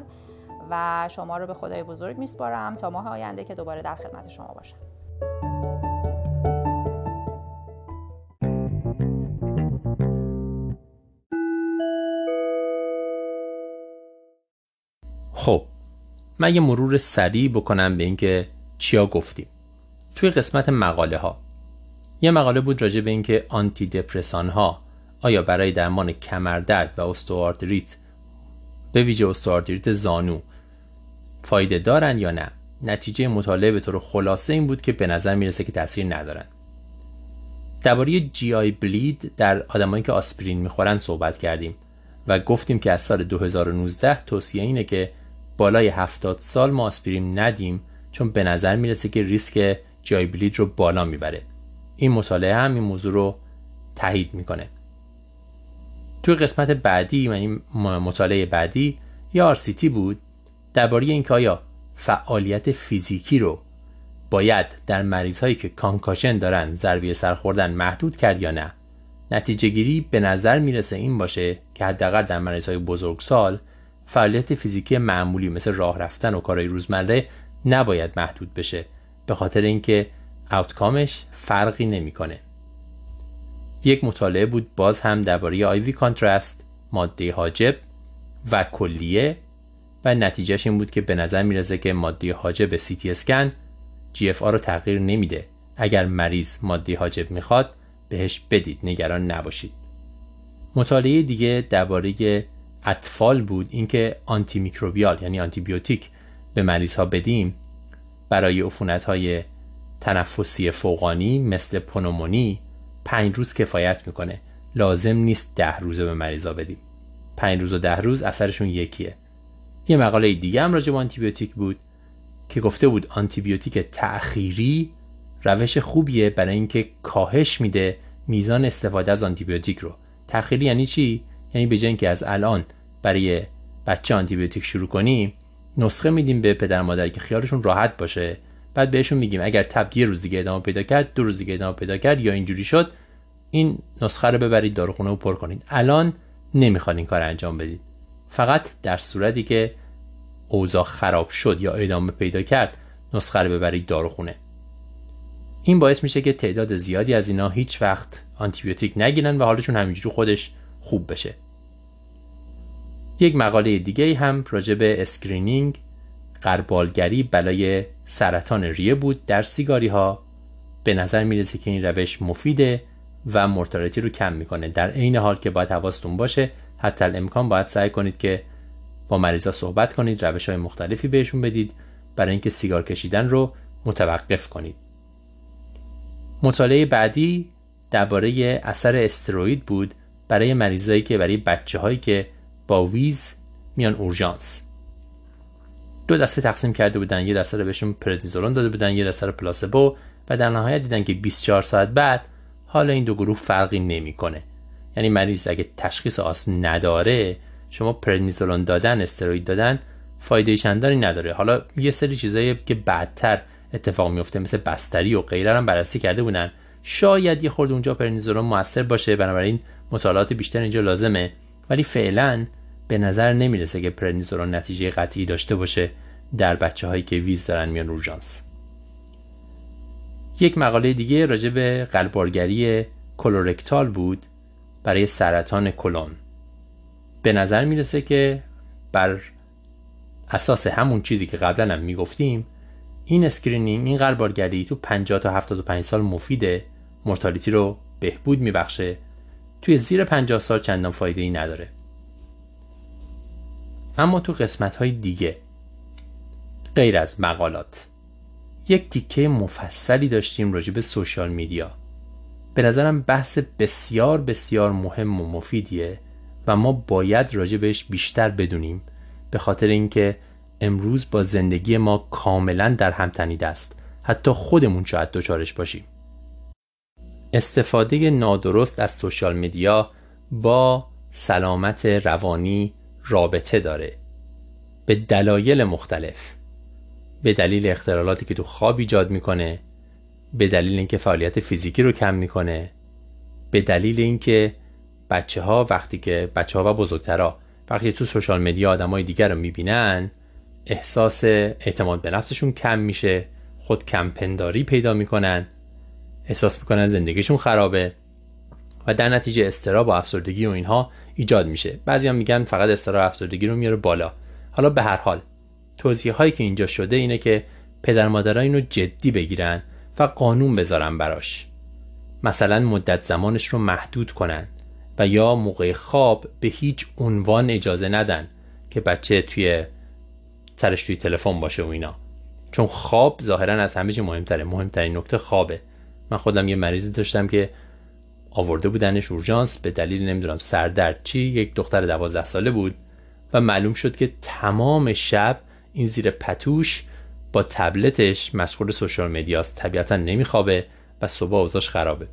و شما رو به خدای بزرگ میسپارم. تا ماه آینده که دوباره در خدمت شما باشم. خب من یه مرور سریع بکنم به اینکه چیا گفتیم. توی قسمت مقاله ها یه مقاله بود راجع به اینکه آنتی دپرسان ها آیا برای درمان کمردرد و استوآردریت به ویژه استوآردریت زانو فایده دارن یا نه؟ نتیجه مطالعه به طور خلاصه این بود که به نظر می‌رسه که تاثیر ندارن. درباره جی آی بلید در آدمایی که آسپرین می‌خورن صحبت کردیم و گفتیم که از سال 2019 توصیه اینه که بالای 70 سال ما آسپرین ندیم چون به نظر می‌رسه که ریسک جای بلید رو بالا می‌بره. این مطالعه هم این موضوع رو تایید می‌کنه. توی قسمت بعدی یعنی مطالعه بعدی یا RCT بود درباره اینکه آیا فعالیت فیزیکی رو باید در مریض هایی که کانکاشن دارن ضربه سر خوردن محدود کرد یا نه. نتیجه گیری به نظر می‌رسه این باشه که حداقل در مریض های بزرگسال فعالیت فیزیکی معمولی مثل راه رفتن و کارهای روزمره نباید محدود بشه به خاطر اینکه آوتکامش فرقی نمی‌کنه. یک مطالعه بود باز هم درباره آیوی کانترست ماده حاجب و کلیه و نتیجهش این بود که به نظر می‌رسه که ماده حاجب سی تی اسکن جی اف رو تغییر نمیده. اگر مریض ماده حاجب می‌خواد بهش بدید. نگران نباشید. مطالعه دیگه درباره اطفال بود اینکه آنتی میکروبیال یعنی آنتی بیوتیک به مریض ها بدیم برای عفونت های تنفسی فوقانی مثل پنومونی پنج روز کفایت می‌کنه. لازم نیست ده روزه به مریضا بدیم. پنج روز و ده روز اثرشون یکیه. یه مقاله دیگه هم راجع به آنتیبیوتیک بود که گفته بود آنتیبیوتیک تأخیری روش خوبیه برای اینکه کاهش میده میزان استفاده از آنتیبیوتیک رو. تأخیری یعنی چی؟ یعنی به اینکه از الان برای بچه آنتیبیوتیک شروع کنیم نسخه میدیم به پدر مادر که خیالشون راحت باشه. بعد بهشون میگیم اگر تب یه روز دیگه ادامه پیدا کرد دو روز دیگه ادامه پیدا کرد یا اینجوری شد این نسخه رو ببرید داروخونه و پر کنید. الان نمی‌خواد این کار انجام بدید. فقط در صورتی که اوضاع خراب شد یا ادامه پیدا کرد نسخه رو ببرید داروخونه. این باعث میشه که تعداد زیادی از اینا هیچ وقت آنتیبیوتیک نگیرن و حالشون همینجوری خودش خوب بشه. یک مقاله دیگه هم راجع به screening غربالگری برای سرطان ریه بود در سیگاری ها به نظر می‌رسه که این روش مفیده و مرتالتی رو کم می‌کنه. در عین حال که باید حواستون باشه حتی الامکان باید سعی کنید که با مریضا صحبت کنید روش های مختلفی بهشون بدید برای اینکه سیگار کشیدن رو متوقف کنید. مطالعه بعدی درباره اثر استروید بود برای مریضایی که برای بچه هایی که با ویز میان اورژانس. دو دسته تقسیم کرده بودن یه دسته رو بهشون پردنیزولون داده بودن یه دسته رو پلاسبو و در نهایت دیدن که 24 ساعت بعد حالا این دو گروه فرقی نمی‌کنه. یعنی مریض اگه تشخیص آسم نداره شما پردنیزولون دادن استروید دادن فایده چندانی نداره. حالا یه سری چیزایی که بعدتر اتفاق میفته مثل بستری و غیره هم بررسی کرده بودن. شاید یه خورد اونجا پرنیزولون موثر باشه بنابراین مطالعات بیشتر اینجا لازمه. ولی فعلا به نظر نمی‌رسه که پرنیزولون نتیجه قطعی داشته باشه در بچه هایی که wheeze دارن میان اورژانس یک مقاله دیگه راجع به غربالگری colorectal بود برای سرطان کولون. به نظر می‌رسه که بر اساس همون چیزی که قبلا هم می‌گفتیم این screening این غربالگری تو 50 تا 75 سال مفیده mortality رو بهبود میبخشه توی زیر 50 سال چندان فایده ای نداره. اما تو قسمت های دیگه غیر از مقالات یک تیکه مفصلی داشتیم راجع به سوشال میدیا. به نظرم بحث بسیار بسیار مهم و مفیدیه و ما باید راجع بهش بیشتر بدونیم به خاطر اینکه امروز با زندگی ما کاملا در هم تنیده است. حتی خودمون شاید دچارش باشیم. استفاده نادرست از سوشال میدیا با سلامت روانی رابطه داره. به دلایل مختلف. به دلیل اختلالاتی که تو خواب ایجاد می‌کنه به دلیل اینکه فعالیت فیزیکی رو کم می‌کنه به دلیل اینکه بچه ها وقتی که بچه ها و بزرگترها وقتی تو سوشال مدیا آدمای دیگر رو می‌بینن احساس اعتماد به نفسشون کم میشه خود کمپنداری پیدا می‌کنن احساس می‌کنن زندگیشون خرابه و در نتیجه استراب و افسردگی و اینها ایجاد میشه. بعضی هم میگن فقط استراب افسردگی رو میاره بالا. حالا به هر حال توضیح هایی که اینجا شده اینه که پدر مادرها اینو جدی بگیرن و قانون بذارن براش. مثلا مدت زمانش رو محدود کنن و یا موقع خواب به هیچ عنوان اجازه ندن که بچه توی سرش توی تلفن باشه و اینا. چون خواب ظاهرا از همه چی مهمتره. مهمترین نکته خوابه. من خودم یه مریضی داشتم که آورده بودنش اورژانس به دلیل نمی‌دونم سردرد چی یک دختر دوازده ساله بود و معلوم شد که تمام شب این زیر پتوش با تبلتش مشغول سوشال مدیاست طبیعتا نمیخوابه و صبح اوضاش خرابه.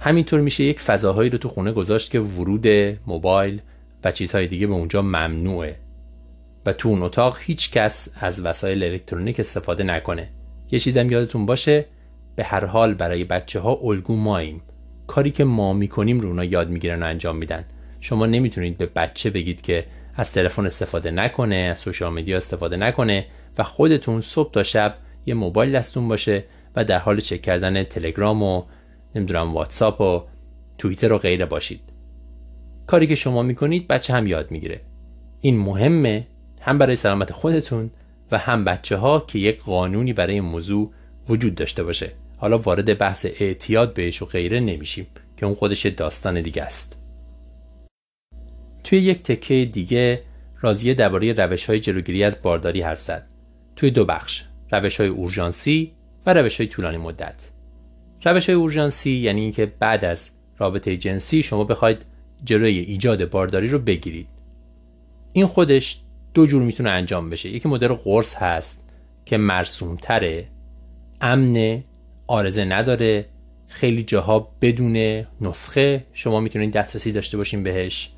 همینطور میشه یک فضاهایی رو تو خونه گذاشت که ورود موبایل و چیزهای دیگه به اونجا ممنوعه و تو اون اتاق هیچ کس از وسایل الکترونیک استفاده نکنه. یه چیزم یادتون باشه به هر حال برای بچه ها الگو ماییم. کاری که ما می‌کنیم رو اونا یاد می‌گیرن و انجام میدن. شما نمی‌تونید به بچه بگید که از تلفن استفاده نکنه از سوشال مدیا استفاده نکنه و خودتون صبح تا شب یه موبایل دستون باشه و در حال چک کردن تلگرام و نمی‌دونم واتساپ و توییتر و غیره باشید. کاری که شما می‌کنید بچه هم یاد می‌گیره. این مهمه هم برای سلامت خودتون و هم بچه ها که یک قانونی برای موضوع وجود داشته باشه. حالا وارد بحث اعتیاد بهش و غیره نمیشیم که اون خودش داستان دیگه است. توی یک تکه دیگه راضیه درباره روش های جلوگیری از بارداری حرف زد. توی دو بخش روش های اورژانسی و روش های طولانی مدت. روش های اورژانسی یعنی اینکه بعد از رابطه جنسی شما بخواید جلوی ایجاد بارداری رو بگیرید. این خودش دو جور می‌تونه انجام بشه. یکی مدل قرص هست که مرسوم تره امن آرزه نداره. خیلی جاها بدون نسخه شما می‌تونید دسترسی داشته باشین بهش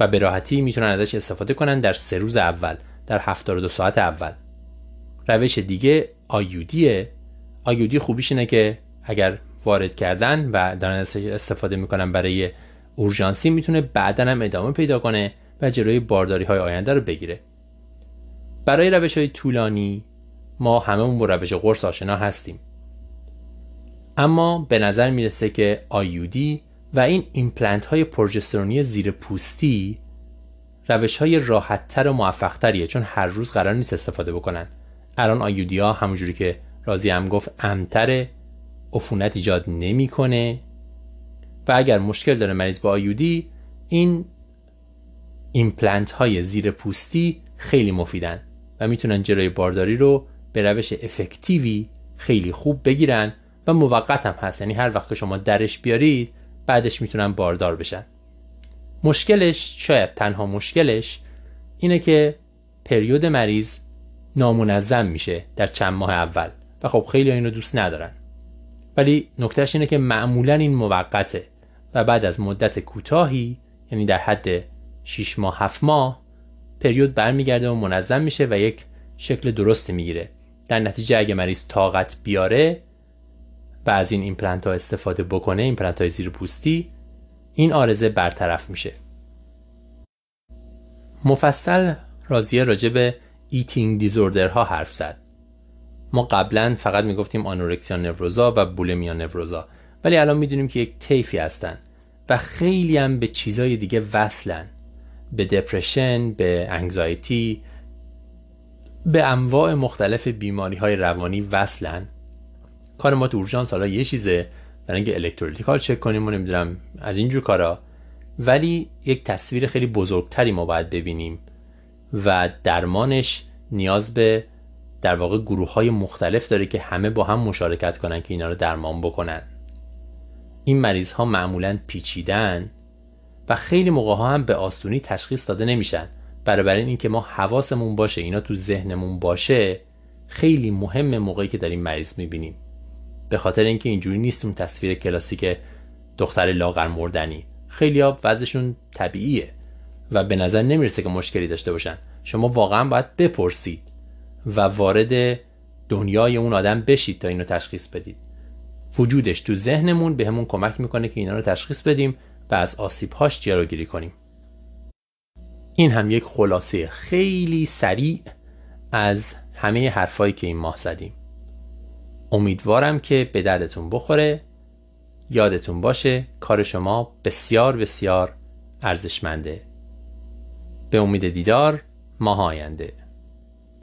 و به راحتی می‌تونن ازش استفاده کنن در سه روز اول در 72 ساعت اول. روش دیگه IUD ه. IUD خوبیش اینه که اگر وارد کردن و دارن استفاده می‌کنن برای اورژانسی می‌تونه بعدا هم ادامه پیدا کنه و جلوی بارداری های آینده رو بگیره. برای روش های طولانی ما هممون با روش قرص آشنا هستیم. اما به نظر می‌رسه که IUD و این ایمپلنت های پروژسترونی زیر پوستی روش های راحت تر و موفق تریه چون هر روز قرار نیست استفاده بکنن. الان IUD ها همونجوری که راضیه هم گفت امتره عفونت ایجاد نمی‌کنه. و اگر مشکل داره مریض با IUD این ایمپلنت های زیر پوستی خیلی مفیدن و می‌تونن جلوی بارداری رو به روش effective ی خیلی خوب بگیرن و موقت هم هست. یعنی هر وقت که شما درش بیارید بعدش می‌تونن باردار بشن. مشکلش شاید تنها مشکلش اینه که پریود مریض نامنظم میشه در چند ماه اول و خب خیلی اینو دوست ندارن. ولی نکتهش اینه که معمولا این موقته و بعد از مدت کوتاهی یعنی در حد 6 ماه 7 ماه پریود برمیگرده و منظم میشه و یک شکل درستی می‌گیره. در نتیجه اگه مریض طاقت بیاره و از این ایمپلنت ها استفاده بکنه ایمپلنت های زیر پوستی این عارضه برطرف میشه. مفصل راضیه راجع به eating disorder ها حرف زد. ما قبلا فقط می‌گفتیم anorexia nervosa و bulimia nervosa ولی الان می‌دونیم که یک طیفی هستن و خیلی هم به چیزای دیگه وصلن. به depression به anxiety به انواع مختلف بیماری های روانی وصلن. کار ما تو اورژانس حالا یه چیزه. برای اینکه electrolytical چک کنیم و نمی‌دونم از اینجور کارا. ولی یک تصویر خیلی بزرگتری ما باید ببینیم و درمانش نیاز به در واقع گروه های مختلف داره که همه با هم مشارکت کنن که اینا رو درمان بکنن. این مریض ها معمولا پیچیدن و خیلی موقع ها هم به آسونی تشخیص داده نمیشن. برای این که ما حواسمون باشه اینا تو ذهنمون باشه خیلی مهم موقعی که داریم مریض می‌بینیم. به خاطر اینکه اینجوری نیست اون تصویر کلاسیک دختر لاغر مردنی. خیلی وضعشون طبیعیه و به نظر نمی‌رسه که مشکلی داشته باشن. شما واقعا باید بپرسید و وارد دنیای اون آدم بشید تا اینو تشخیص بدید. وجودش تو ذهنمون به همون کمک می‌کنه که اینا رو تشخیص بدیم و از آسیبهاش جلوگیری کنیم. این هم یک خلاصه خیلی سریع از همه حرفایی که این ماه زدیم. امیدوارم که به دردتون بخوره. یادتون باشه کار شما بسیار بسیار ارزشمنده. به امید دیدار ماه آینده.